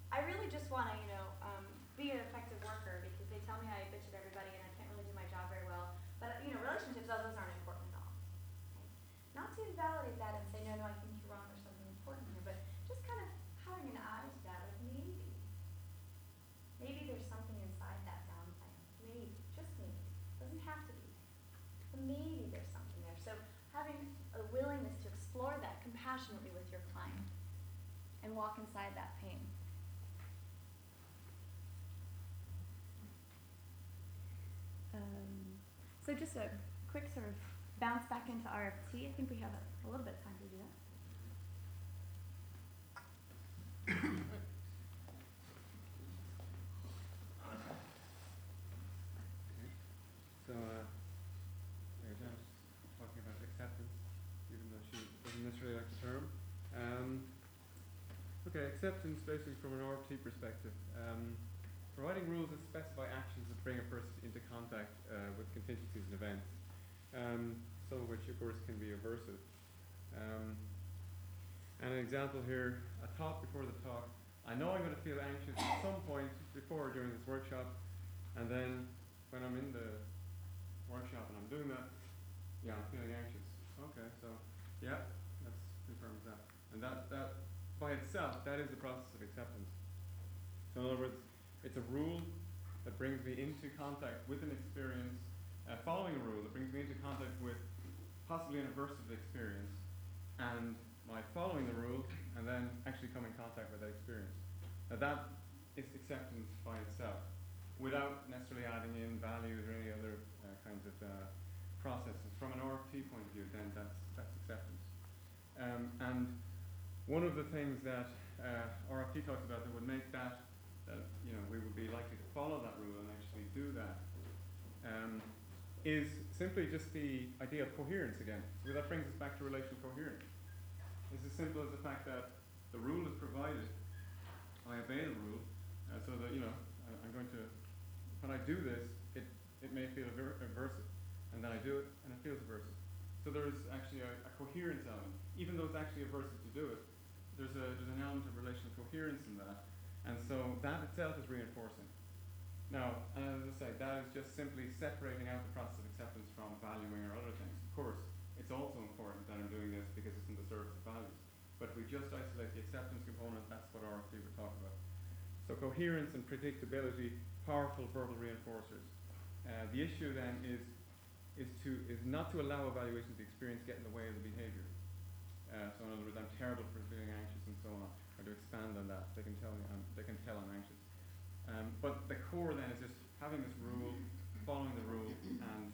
A: I really just want to, you know, um, be an effective worker because they tell me I bitch at everybody and I can't really do my job very well. But, you know, relationships, oh, those aren't important at all. Okay? Not to invalidate that and say, no, no, I think you're wrong, there's something important here, but just kind of having an eye to that, like maybe. Maybe there's something inside that downplay. Maybe, just maybe. Doesn't have to be. But maybe there's something there. So having a willingness to explore that compassionately with your client and walk inside that pain. Um, so just a quick sort of bounce back into RFT. I think we have a, a little bit of time to do that.
F: So, uh, Mary Janet talking about acceptance, even though she doesn't necessarily like the term. Um, okay, acceptance basically from an RFT perspective. Um, providing rules that specify actions that bring a person into contact uh, with contingencies and events, um, some of which, of course, can be aversive. Um, and an example here, a thought before the talk. I know I'm going to feel anxious at some point before or during this workshop, and then when I'm in the workshop and I'm doing that, yeah, I'm feeling anxious. Okay, so yeah, that confirms that. And that, that by itself, that is the process of acceptance. So in other words, it's a rule that brings me into contact with an experience, uh, following a rule that brings me into contact with possibly an aversive experience, and my following the rule and then actually come in contact with that experience. Now that is acceptance by itself without necessarily adding in values or any other uh, kinds of uh, processes. From an RFT point of view, then that's, that's acceptance. Um, and one of the things that uh, RFT talks about that would make that, that you know, we would be likely to follow that rule and actually do that, um, is simply just the idea of coherence again. So that brings us back to relational coherence. It's as simple as the fact that the rule is provided, I obey the rule, uh, so that, you know, I- I'm going to when I do this, it, it may feel aver- aversive, and then I do it, and it feels aversive. So So there's actually a, a coherence element, even though it's actually aversive to do it. There's a there's an element of relational coherence in that, and so that itself is reinforcing. Now, as I say, that is just simply separating out the process of acceptance from valuing or other things. Of course, it's also important that I'm doing this because it's in the service of values. But if we just isolate the acceptance component, that's what RFT we're talking about. So coherence and predictability, powerful verbal reinforcers. Uh, the issue then is is to is not to allow evaluation of experience get in the way of the behaviour. Uh, so in other words, I'm terrible for feeling anxious and so on. Or to expand on that, they can tell me I'm, they can tell I'm anxious. Um, but the core then is just having this rule, following the rule, and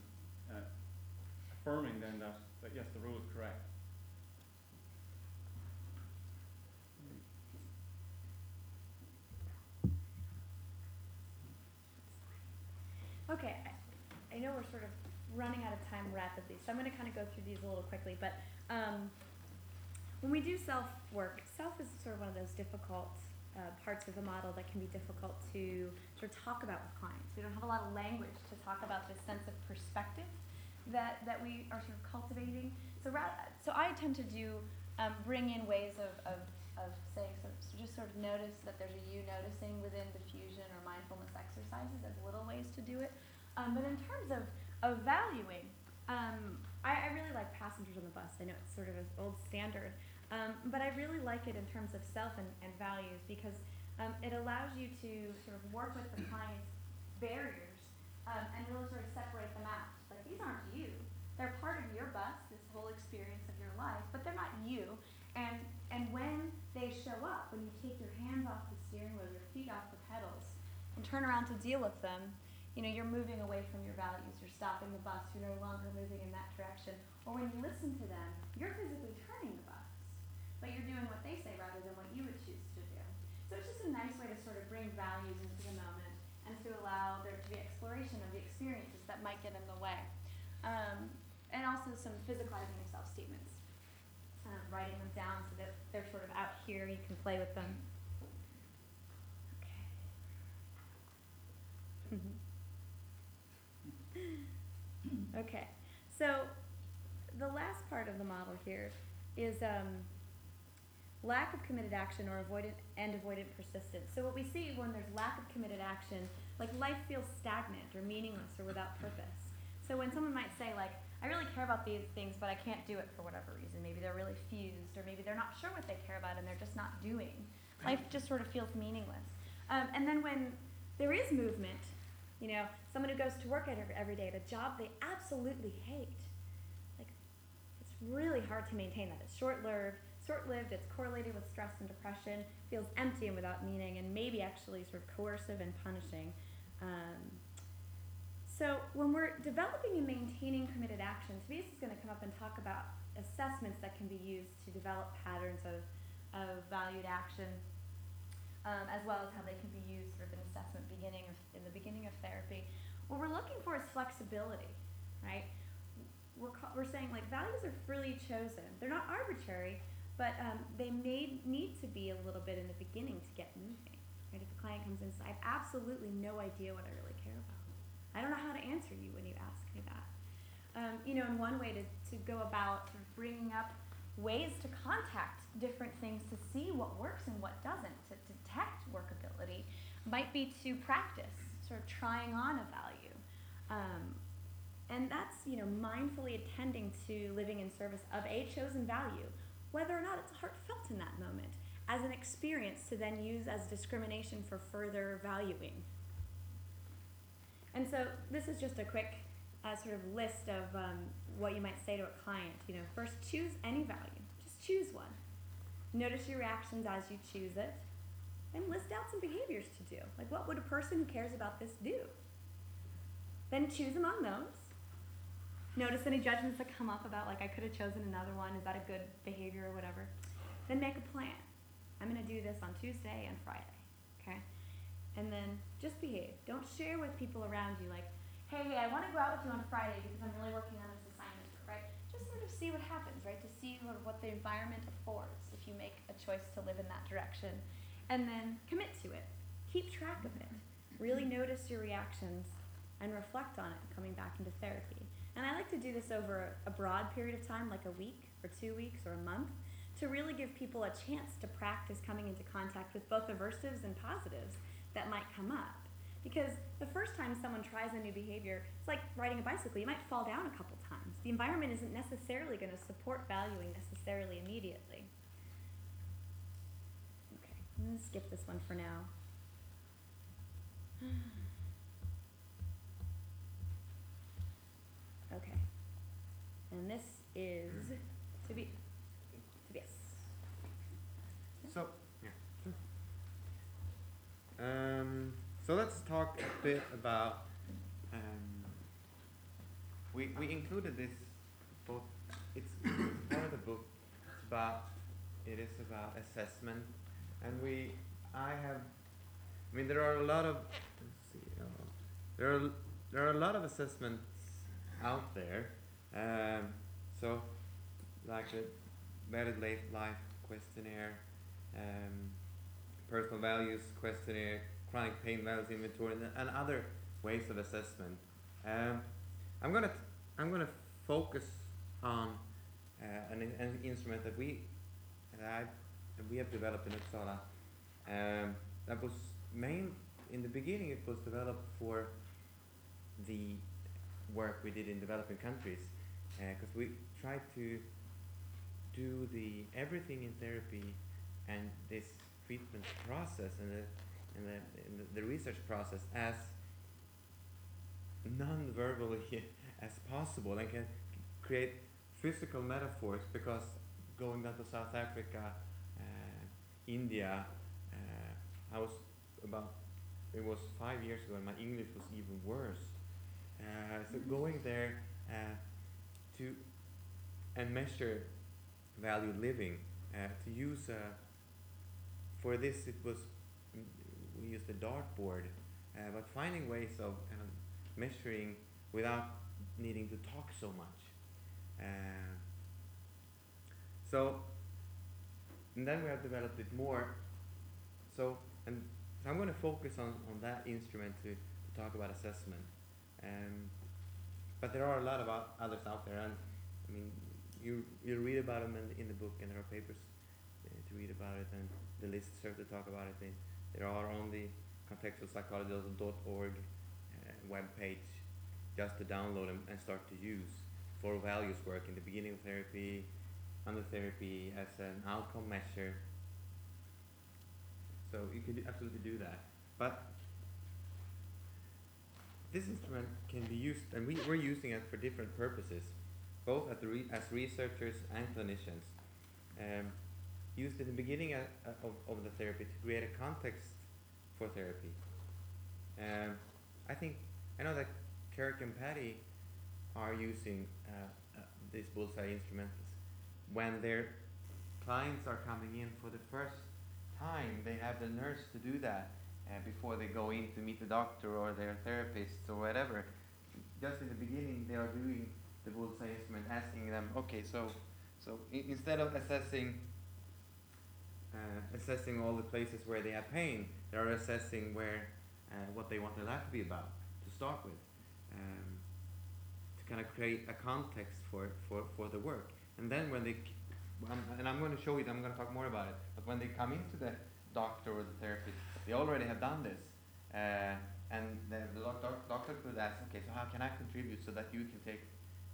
F: uh, affirming then that, that yes, the rule is correct.
A: Okay, I, I know we're sort of running out of time rapidly, so I'm going to kind of go through these a little quickly. But um, when we do self work, self is sort of one of those difficult uh, parts of the model that can be difficult to sort of talk about with clients. We don't have a lot of language to talk about this sense of perspective that, that we are sort of cultivating. So, so I tend to do um, bring in ways of, of, of saying, so just sort of notice that there's a you noticing within defusion or mindfulness exercises as little ways to do it. Um, but in terms of, of valuing, um, I, I really like passengers on the bus. I know it's sort of an old standard, um, but I really like it in terms of self and, and values because um, it allows you to sort of work with the client's barriers um, and really sort of separate them out. Like these aren't you. They're part of your bus, this whole experience of your life, but they're not you. And and when they show up, when you take your hands off the steering wheel, your feet off the pedals, and turn around to deal with them, you know, you're moving away from your values. You're stopping the bus. You're no longer moving in that direction. Or when you listen to them, you're physically turning but you're doing what they say rather than what you would choose to do. So it's just a nice way to sort of bring values into the moment and to allow there to be exploration of the experiences that might get in the way. Um, and also some physicalizing of self statements, um, writing them down so that they're sort of out here. You can play with them. Okay. (laughs) okay. So the last part of the model here is um, lack of committed action or avoidant and avoidant persistence. So what we see when there's lack of committed action, like life feels stagnant or meaningless or without purpose. So when someone might say like, I really care about these things, but I can't do it for whatever reason. Maybe they're really fused, or maybe they're not sure what they care about and they're just not doing. Life just sort of feels meaningless. Um, and then when there is movement, you know, someone who goes to work every, day at a job they absolutely hate, like it's really hard to maintain that. It's short-lived. Short-lived. It's correlated with stress and depression. Feels empty and without meaning, and maybe actually sort of coercive and punishing. Um, so when we're developing and maintaining committed action, Tobias is going to come up and talk about assessments that can be used to develop patterns of, of valued action, um, as well as how they can be used for an assessment beginning of, in the beginning of therapy. What we're looking for is flexibility, right? We're, we're saying like values are freely chosen. They're not arbitrary, but um, they may need to be a little bit in the beginning to get moving. Right? If a client comes in and says, I have absolutely no idea what I really care about. I don't know how to answer you when you ask me that. Um, you know, and one way to, to go about bringing up ways to contact different things to see what works and what doesn't, to detect workability, might be to practice, sort of trying on a value. Um, and that's, you know, mindfully attending to living in service of a chosen value, whether or not it's heartfelt in that moment, as an experience to then use as discrimination for further valuing. And so this is just a quick uh, sort of list of um, what you might say to a client. You know, first choose any value. Just choose one. Notice your reactions as you choose it. And list out some behaviors to do. Like what would a person who cares about this do? Then choose among those. Notice any judgments that come up about like I could have chosen another one. Is that a good behavior or whatever? Then make a plan. I'm going to do this on Tuesday and Friday. Okay? and then just behave. Don't share with people around you like, hey, hey, I want to go out with you on Friday because I'm really working on this assignment, right? Just sort of see what happens, right? To see what the environment affords if you make a choice to live in that direction. And then commit to it. Keep track of it. Really notice your reactions and reflect on it coming back into therapy. And I like to do this over a broad period of time, like a week or two weeks or a month, to really give people a chance to practice coming into contact with both aversives and positives that might come up. Because the first time someone tries a new behavior, it's like riding a bicycle. You might fall down a couple times. The environment isn't necessarily going to support valuing necessarily immediately. Okay, I'm going to skip this one for now. (sighs) And this is to be Tobias.
F: So, yeah. Um, so let's talk a bit about. Um,
B: We, we included this book, it's part of the book, but it is about assessment. And we, I have, I mean, there are a lot of, let's see, uh, there are, there are a lot of assessments out there. Um, so, like the Valid Life Life Questionnaire, um, Personal Values Questionnaire, Chronic Pain Values Inventory, and, other ways of assessment. Um, I'm gonna I'm gonna focus on uh, an, an instrument that we that I that we have developed in Uppsala. Um, that was main in the beginning. It was developed for the work we did in developing countries, because we try to do the everything in therapy and this treatment process and the and the, and the, research process as non-verbally (laughs) as possible and can create physical metaphors because going down to South Africa, uh, India, uh, I was about it was five years ago and my English was even worse. Uh, so going there uh, to and measure value living uh, to use uh, for this it was we used a dartboard uh, but finding ways of kind of measuring without needing to talk so much. Uh, so, and then we have developed it more. So, and so I'm going to focus on, on that instrument to, to talk about assessment. Um, but there are a lot of others out there, and I mean, you you read about them in, in the book, and there are papers uh, to read about it, and the lists serve to talk about it. They, there are on the contextualpsychology.org uh, web page just to download them and start to use for values work in the beginning of therapy, under therapy as an outcome measure. So you could absolutely do that. But this instrument can be used, and we, we're using it for different purposes, both at re- as researchers and clinicians. Um, used in the beginning uh, uh, of, of the therapy to create a context for therapy. Um, I think I know that Carrick and Patty are using uh, uh, these bullseye instruments when their clients are coming in for the first time. They have the nurse to do that before they go in to meet the doctor or their therapist or whatever. Just in the beginning, they are doing the bullseye instrument, asking them, okay, so so I- instead of assessing uh, assessing all the places where they have pain, they are assessing where uh, what they want their life to be about to start with, um, to kind of create a context for, for, for the work. And then when they, um, and I'm going to show you, I'm going to talk more about it, but when they come into the doctor or the therapist, they already have done this. Uh, and the, the doc- doc- doctor could ask, okay, so how can I contribute so that you can take,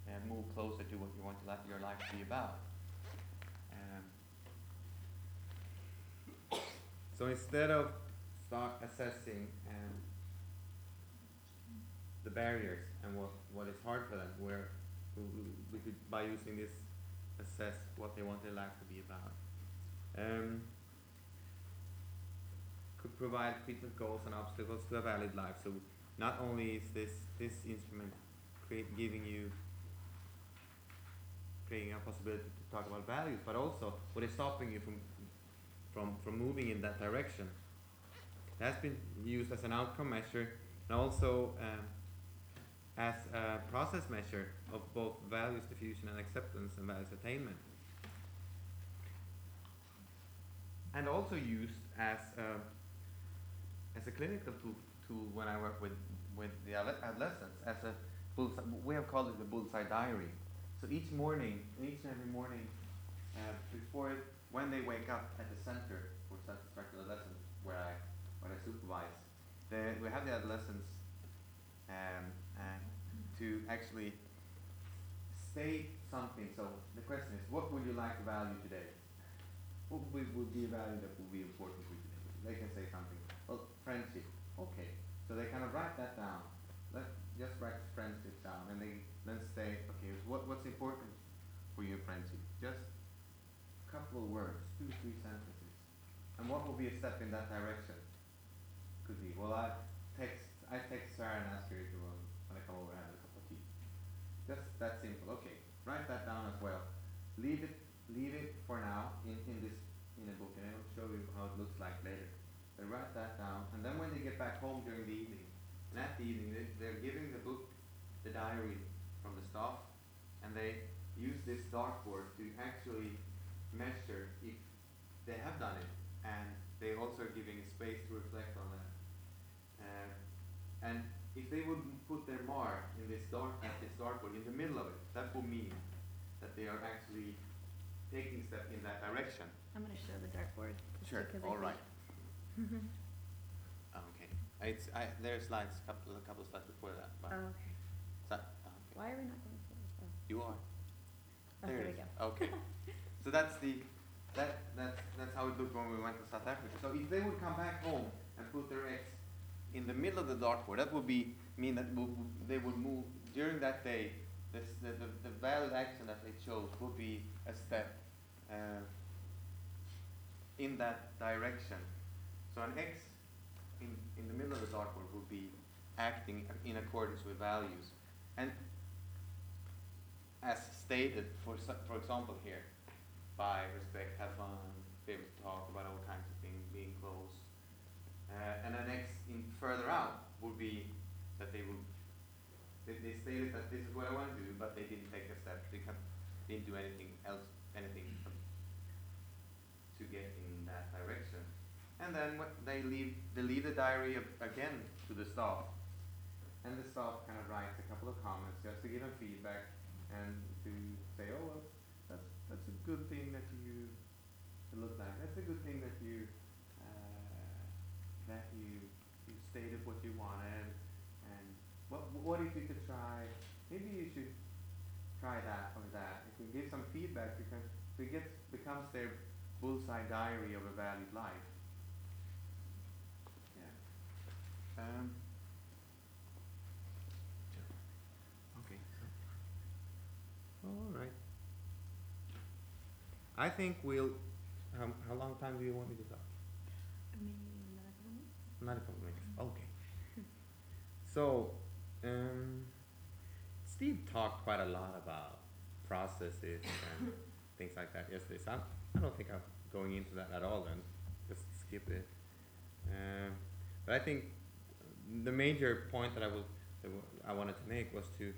B: uh, move closer to what you want to li- your life to be about? Um, so instead of start assessing um, the barriers and what, what is hard for them, where we, we- we could, by using this, assess what they want their life to be about. Um, could provide treatment goals and obstacles to a valid life. So not only is this, this instrument create, giving you creating a possibility to talk about values, but also what is stopping you from from, from moving in that direction. That's been used as an outcome measure and also um, as a process measure of both values defusion and acceptance and values attainment. And also used as a, as a clinical tool, when I work with with the adolescents as a we have called it the bullseye diary. So each morning, each and every morning, uh, before, when they wake up at the center for self-destructive adolescents, where I, where I supervise, we have the adolescents um, uh, to actually state something. So the question is, what would you like to value today? What would, would be a value that would be important for you today? They can say something. Friendship. Okay. So they kind of write that down. Let just write friendship down, and they then say, okay, what what's important for your friendship? Just a couple of words, two, three sentences. And what will be a step in that direction? Could be, well, I text, I text Sarah and ask her to um, when I come over and have a cup of tea. Just that simple. Okay, write that down as well. Leave it, leave it for now in, in this in a book, and I will show you how it looks like later. They write that down, and then when they get back home during the evening, and at the evening they, they're giving the book, the diary from the staff, and they use this dartboard to actually measure if they have done it, and they also are giving space to reflect on that. Uh, and if they would put their mark in this dark at this dartboard in the middle of it, that would mean that they are actually taking step in that direction.
A: I'm gonna show the dartboard. just
B: Sure,
A: because I
B: all
A: think-
B: right. Okay, it's, I, there are slides, couple, a couple of slides before that, but,
A: Oh, okay.
B: so, okay.
A: Why are we not going forward? Oh.
B: you are.
A: Oh,
B: There
A: there we go.
B: Okay, (laughs) so that's the, that, that's, that's how it looked when we went to South Africa. So if they would come back home and put their X in the middle of the dartboard, that would be, mean that they would move, during that day, this, the, the, the valid action that they chose would be a step, uh, in that direction. So an X in, in the middle of the dartboard would be acting in accordance with values. And as stated, for, for example here, by respect, have fun, be able to talk about all kinds of things, being close. Uh, and the next in further out would be that they would, they, they stated that this is what I want to do, but they didn't take a step, they didn't do anything else, anything to get in that direction. And then they leave, they leave the diary ag- again to the staff. And the staff kind of writes a couple of comments just to give them feedback and to say, oh, well, that's, that's a good thing that you it looked like. That's a good thing that you, uh, that you, you stated what you wanted. And what, what if you could try, maybe you should try that or that. If we give some feedback, because it gets, becomes their bullseye diary of a valued life. Yeah. Um, okay. All right. I think we'll. Um, how long time do you want me to talk?
A: Maybe another couple minutes?
B: Not a couple minutes. Okay. So, um, Steve talked quite a lot about processes and (laughs) things like that yesterday. So I'm, I don't think I'm going into that at all. Then just skip it. Um, but I think the major point that I was that I wanted to make was to,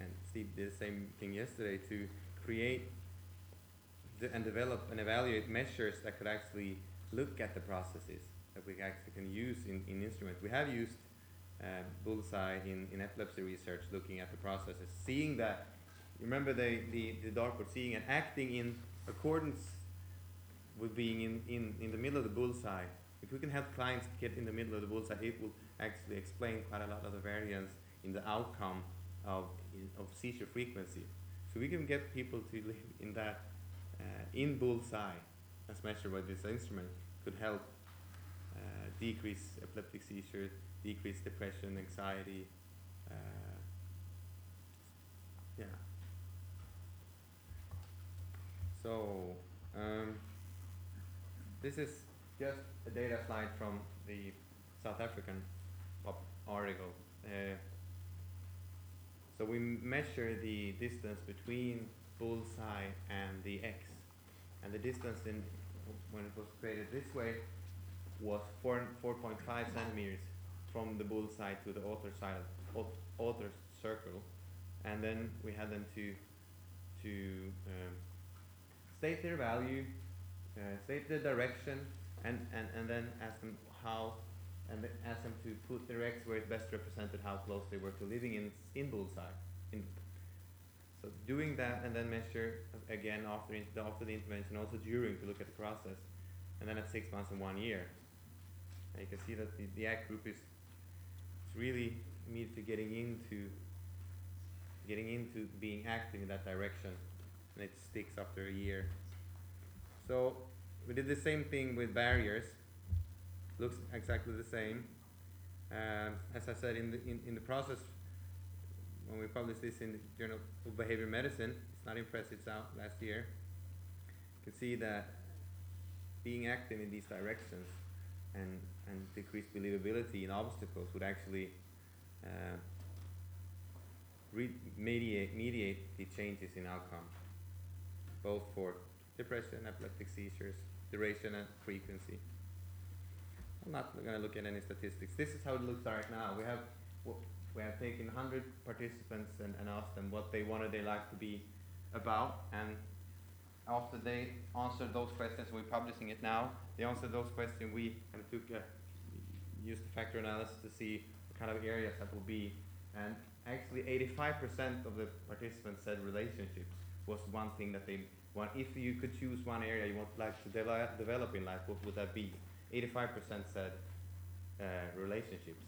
B: and Steve did the same thing yesterday to create the, and develop and evaluate measures that could actually look at the processes that we actually can use in, in instruments. We have used uh, Bullseye in, in epilepsy research, looking at the processes, seeing that, remember the, the, the dartboard, seeing and acting in accordance with being in, in, in the middle of the bullseye. If we can help clients get in the middle of the bullseye, it will actually explain quite a lot of the variance in the outcome of, of seizure frequency. So we can get people to live in that, uh, in bullseye, as measured by this instrument, could help uh, decrease epileptic seizures, decrease depression, anxiety. Uh, yeah. So, um, this is just a data slide from the South African article. Uh, so we measure the distance between bullseye and the X, and the distance in when it was created this way was four four point five centimeters from the bullseye to the author side author's circle, and then we had them to to um, state their value, uh, state the direction, and, and, and then ask them how and ask them to put their X where it best represented how close they were to living in in bullseye. In so doing that and then measure again after after the intervention, also during to look at the process, and then at six months and one year. And you can see that the, the ACT group is, really immediately getting into getting into being active in that direction, and it sticks after a year. So we did the same thing with barriers. Looks exactly the same. Um, as I said in the in, in the process, when we published this in the Journal of Behavior Medicine, it's not impressive. It's out last year. You can see that being active in these directions and and decreased believability in obstacles would actually uh, re- mediate mediate the changes in outcome, both for depression, and epileptic seizures, duration and frequency. I'm not going to look at any statistics. This is how it looks right now. We have we have taken 100 participants and, and asked them what they wanted their life to be about, and after they answered those questions, we're publishing it now. They answered those questions. We kind of took a, used factor analysis to see what kind of areas that will be, and actually 85% of the participants said relationships was one thing that they want. If you could choose one area you would like to develop, develop in life, what would that be? 85% said uh, relationships.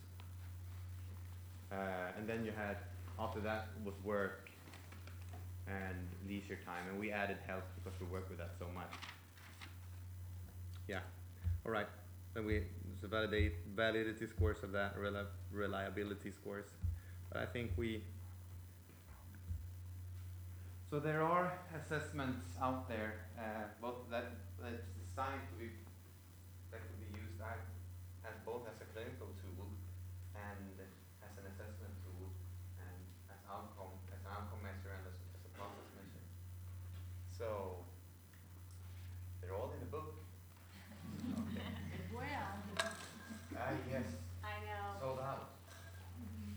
B: Uh, and then you had, after that was work and leisure time, and we added health because we work with that so much. Yeah, all right. Then we so validate validity scores of that, reli- reliability scores. But I think we. So there are assessments out there, uh, both that that's designed to be that could be used as, as both as a clinical tool and as an assessment tool and as outcome as an outcome measure and as, as a process measure. So they're all in the book. (laughs) Okay.
E: Where?
B: Ah yes,
A: I know.
B: sold out.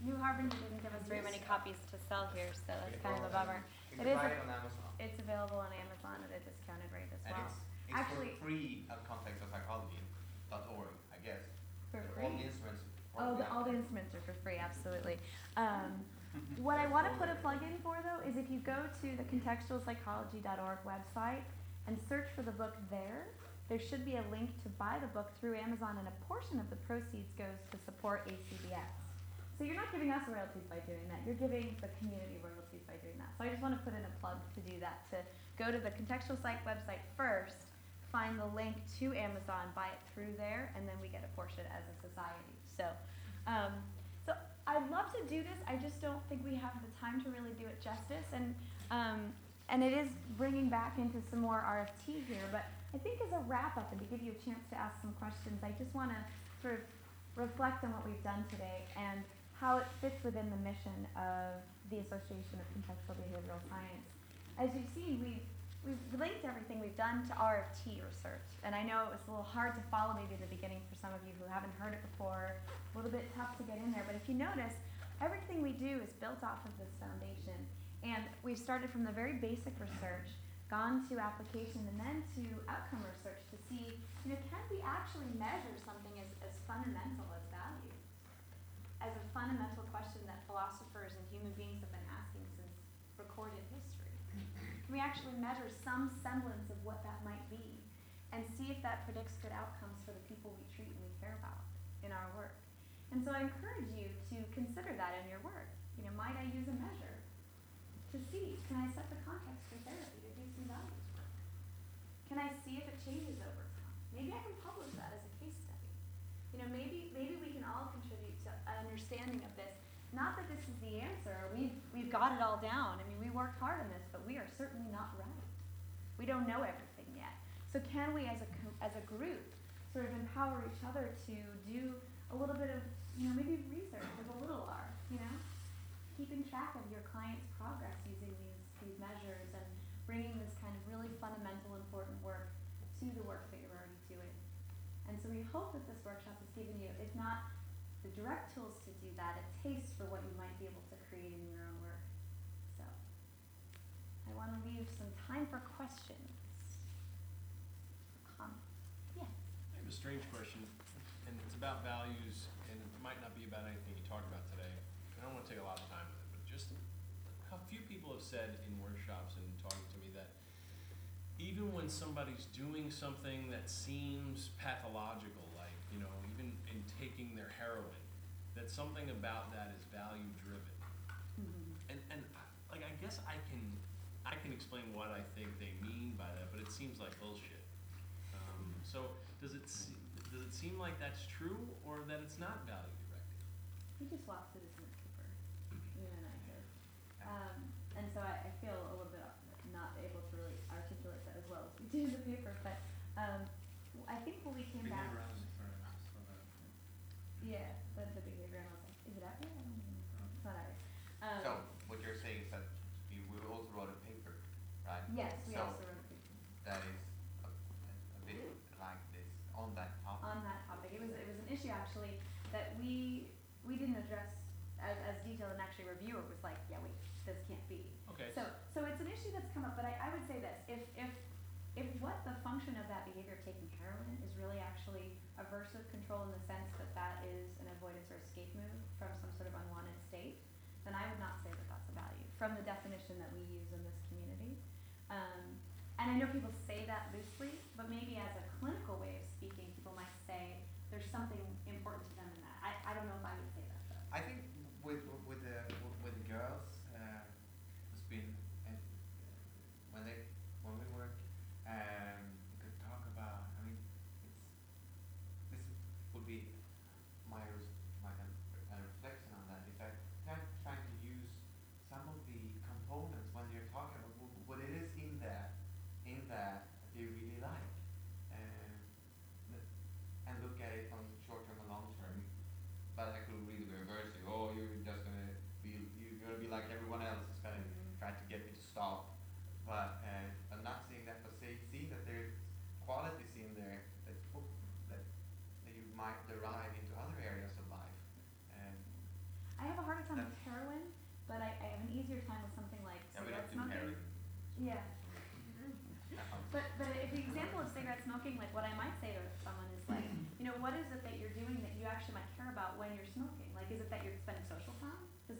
A: New Harbinger didn't give us very many copies to sell here, so that's kind of a bummer.
B: You
A: It
B: can
A: is
B: buy
A: a-
B: it on Amazon.
A: It's available on Amazon at a discounted rate as
B: And
A: well.
B: it's, it's
A: Actually-
B: for free at contextualpsychology.org, I guess.
A: For
B: And
A: free.
B: All the instruments.
A: Oh, the, all the instruments are for free, absolutely. Um, what I want to put a plug in for though is if you go to the contextualpsychology.org website and search for the book there, there should be a link to buy the book through Amazon, and a portion of the proceeds goes to support ACBS. So you're not giving us royalties by doing that. You're giving the community royalties by doing that. So I just want to put in a plug to do that. To go to the contextual psych website first, find the link to Amazon, buy it through there, and then we get a portion as a society. So, um, so I'd love to do this. I just don't think we have the time to really do it justice. And um, and it is bringing back into some more RFT here. But I think as a wrap up and to give you a chance to ask some questions, I just want to sort of reflect on what we've done today and how it fits within the mission of the Association of Contextual Behavioral Science. As you've seen, we've we've linked everything we've done to RFT research, and I know it was a little hard to follow maybe the beginning for some of you who haven't heard it before, a little bit tough to get in there. But if you notice, everything we do is built off of this foundation, and we've started from the very basic research, gone to application, and then to outcome research to see, you know, can we actually measure something as, as fundamental as value? As a fundamental question that philosophers and human beings have been asking since recorded history. Can we actually measure some semblance of what that might be and see if that predicts good outcomes for the people we treat and we care about in our work? And so I encourage you to consider that in your work. You know, might I use a measure to see, can I set the context for therapy to do some values work? Can I see if it changes over time? Maybe I can publish that as a case study. You know, maybe maybe we can all contribute to an understanding of this. Not that this is the answer. We've we've got it all down. I mean, we worked hard on this, but we are certainly not right. We don't know everything yet. So can we, as a as a group, sort of empower each other to do a little bit of you know maybe research with a little r. You know, keeping track of your client's progress using these these measures and bringing this kind of really fundamental, important work to the work that you're already doing. And so we hope that this workshop has given you, if not the direct tools to do that, a taste for what you might be able to create in your own work. So I want to leave some time for questions. Um, yeah
G: I have a strange question, and it's about values, and it might not be about anything you talked about today. I don't wanna take a lot of time with it, but just, a few people have said in workshops and talking to me that even when somebody's doing something that seems pathological, like, you know, even in taking their heroin, that something about that is value driven. Mm-hmm. And, and I- like, I guess I can, I can explain what I think they mean by that, but it seems like bullshit. Um, so, does it, se- does it seem like that's true, or that it's not value directed?
A: We just swapped citizen paper, you and I did. Um, and so I, I feel a little bit not able to really articulate that as well as we do in the paper, but, um, I think when we came back.
F: Behavior analysis, sorry, I saw that.
A: Yeah, the, the behavior analysis, is it out there? I don't even know. It's not out there. Um,
B: So, what you're saying is that you, we also wrote a paper, right?
A: Yes, we
B: So,
A: also wrote a paper
B: that is a, a bit like this, on that topic.
A: on that topic. It was, it was an issue actually that we, we didn't address as, as detailed and actually reviewer was like, yeah, wait, this can't be.
G: Okay,
A: So, so it's an issue that's come up, but I, I would say this, if, if, if what the function of that behavior of taking heroin is really actually aversive control in the sense that that is an avoidance or escape move from some sort of unwanted state, then I would not say that that's a value, from the definition that we use in this community. Um, and I know people say that loosely, but maybe as a clinical way of speaking, people might say there's something important to them in that. I, I don't know if I would say that though.
B: I think with, with the, with the girls, uh, it's been, and when they, when we work, um, we could talk about, I mean, it's, this would be my, res- my kind of, kind of reflection on that, is that kind of trying to use some of the components when you're talking about wh- what it is in that, in that they really like. Um, the- and look at it on short term and long term. But I could really reverse it. Oh, you're just gonna be, you're gonna be like everyone else. It's gonna try to get me to stop. But uh, I'm not saying that, but say, see that there's qualities in there that hook, that, that you might derive into other areas of life. And
A: I have a harder time with
B: That's-
A: heroin, but I, I have an easier time with something like
B: yeah, we
A: cigarette
B: don't do
A: smoking.
B: heroin.
A: Yeah,
B: Um,
A: but, but if the example of cigarette smoking, like what I might say to someone is like, you know, what is it that you're doing that you actually might care about when you're smoking? Like, is it that you're spending social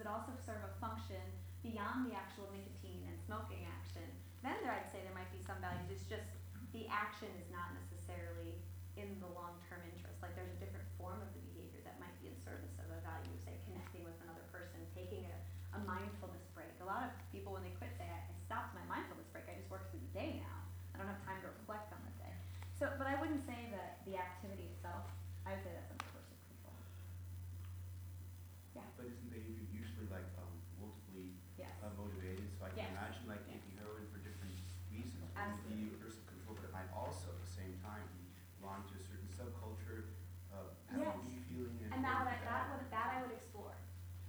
A: it also serve a function beyond the actual nicotine and smoking action? Then there, I'd say there might be some value. it's just the action is not necessarily in the long-term interest. Like, there's a different form of the behavior that might be in service of a value, say connecting with another person, taking a, a mindfulness break. A lot of people, when they quit, say, I, I stopped my mindfulness break, I just work through the day now. I don't have time to reflect on the day. So, but I wouldn't say that the activity itself, I would say that's under coercive control. Yeah,
H: But isn't behavior usually like um, multiply
A: yes,
H: uh, motivated? So I can
A: Yes.
H: imagine like
A: Yeah.
H: taking heroin for different reasons. It would
A: Absolutely.
H: be aversive control, but it might also at the same time be belong to a certain subculture, uh, have
A: Yes.
H: a me feeling and.
A: and that would,
H: and,
A: that
H: uh,
A: would, that I would explore.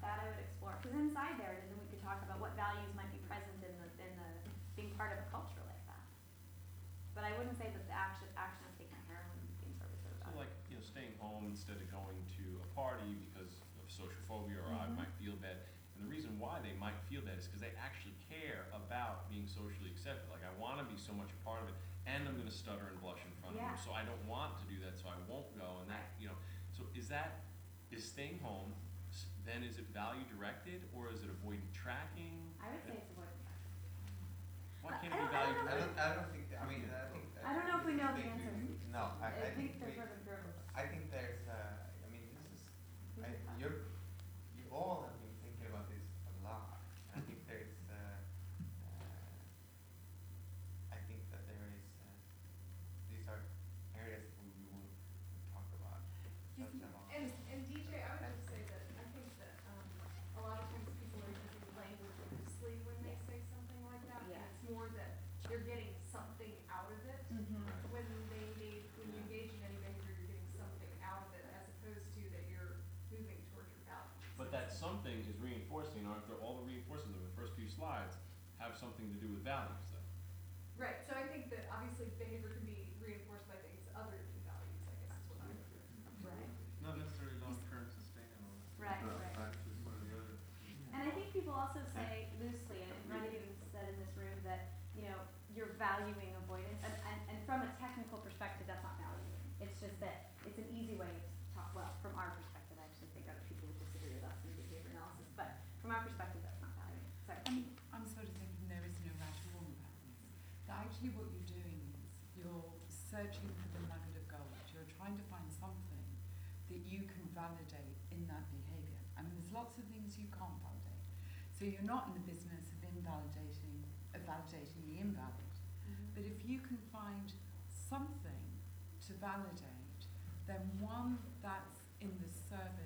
A: That I would explore, because inside there, then we could talk about what values might be present in the, in the, being part of a culture like that. But I wouldn't say that the action, action of taking heroin would be in service of a
G: so
A: value.
G: like, you know, staying home instead of going to a party because of social phobia, or I
A: Mhm.
G: might feel bad. And the reason why they might feel bad is because they actually care about being socially accepted. Like, I wanna be so much a part of it, and I'm gonna stutter and blush in front of them, so I don't want to do that, so I won't go, and that, you know. So is that, is staying home, then is it value directed, or is it avoiding tracking?
A: I would say it's avoidance.
G: Why can't
A: I
G: it be
A: don't- I
G: value
A: don't
B: I
A: know.
G: directed?
B: don't, I don't think, I mean, I think.
A: I don't know if we know the
B: think
A: answer.
B: No, I, I think
A: there's
B: we,
A: sort of variables.
B: I think there's, uh, I mean, this is,
A: We
B: I,
A: should talk.
B: you're, you all have been thinking about this a lot. I think there's, uh, uh, I think that there is, uh, these are areas we we will talk about. Such a lot.
I: And, and DJ, I would just say that I think that, um, a lot of times people are using language loosely when they say something like that. And
A: Yeah.
I: it's more that they're getting something out of it.
A: Mm-hmm.
I: When they engage, when you engage in any behavior, you're getting something out of it as opposed to that you're moving towards your values.
G: But that something is reinforcing, aren't there, all the reinforcements of the first few slides have something to do with values though.
I: Right, so I think that obviously behavior can be reinforced by things other than values, I guess is what I would.
A: Right,
F: Not necessarily long-term sustainable.
A: Right,
F: Uh,
A: right.
F: That's just one or the other.
A: and I think people also say loosely, and Renee even said in this room that, you know, you're valuing actually what you're doing is you're
D: searching for the nugget of gold. You're trying to find something that you can validate in that behavior. I mean, there's lots of things you can't validate. So you're not in the business of invalidating, of validating the invalid. Mm-hmm. But if you can find something to validate, then one that's in the service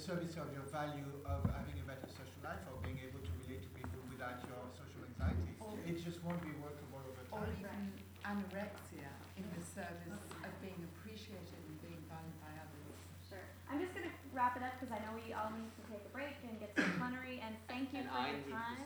J: service of your value of having a better social life or being able to relate to people without your social anxieties.
D: Or-
J: It just won't be workable over time.
D: Or
J: time.
D: even anorexia in the service of being appreciated and being valued by others.
A: Sure. I'm just gonna wrap it up because I know we all need to take a break and get some (coughs) plenary and thank you
B: And
A: for
B: I
A: your time.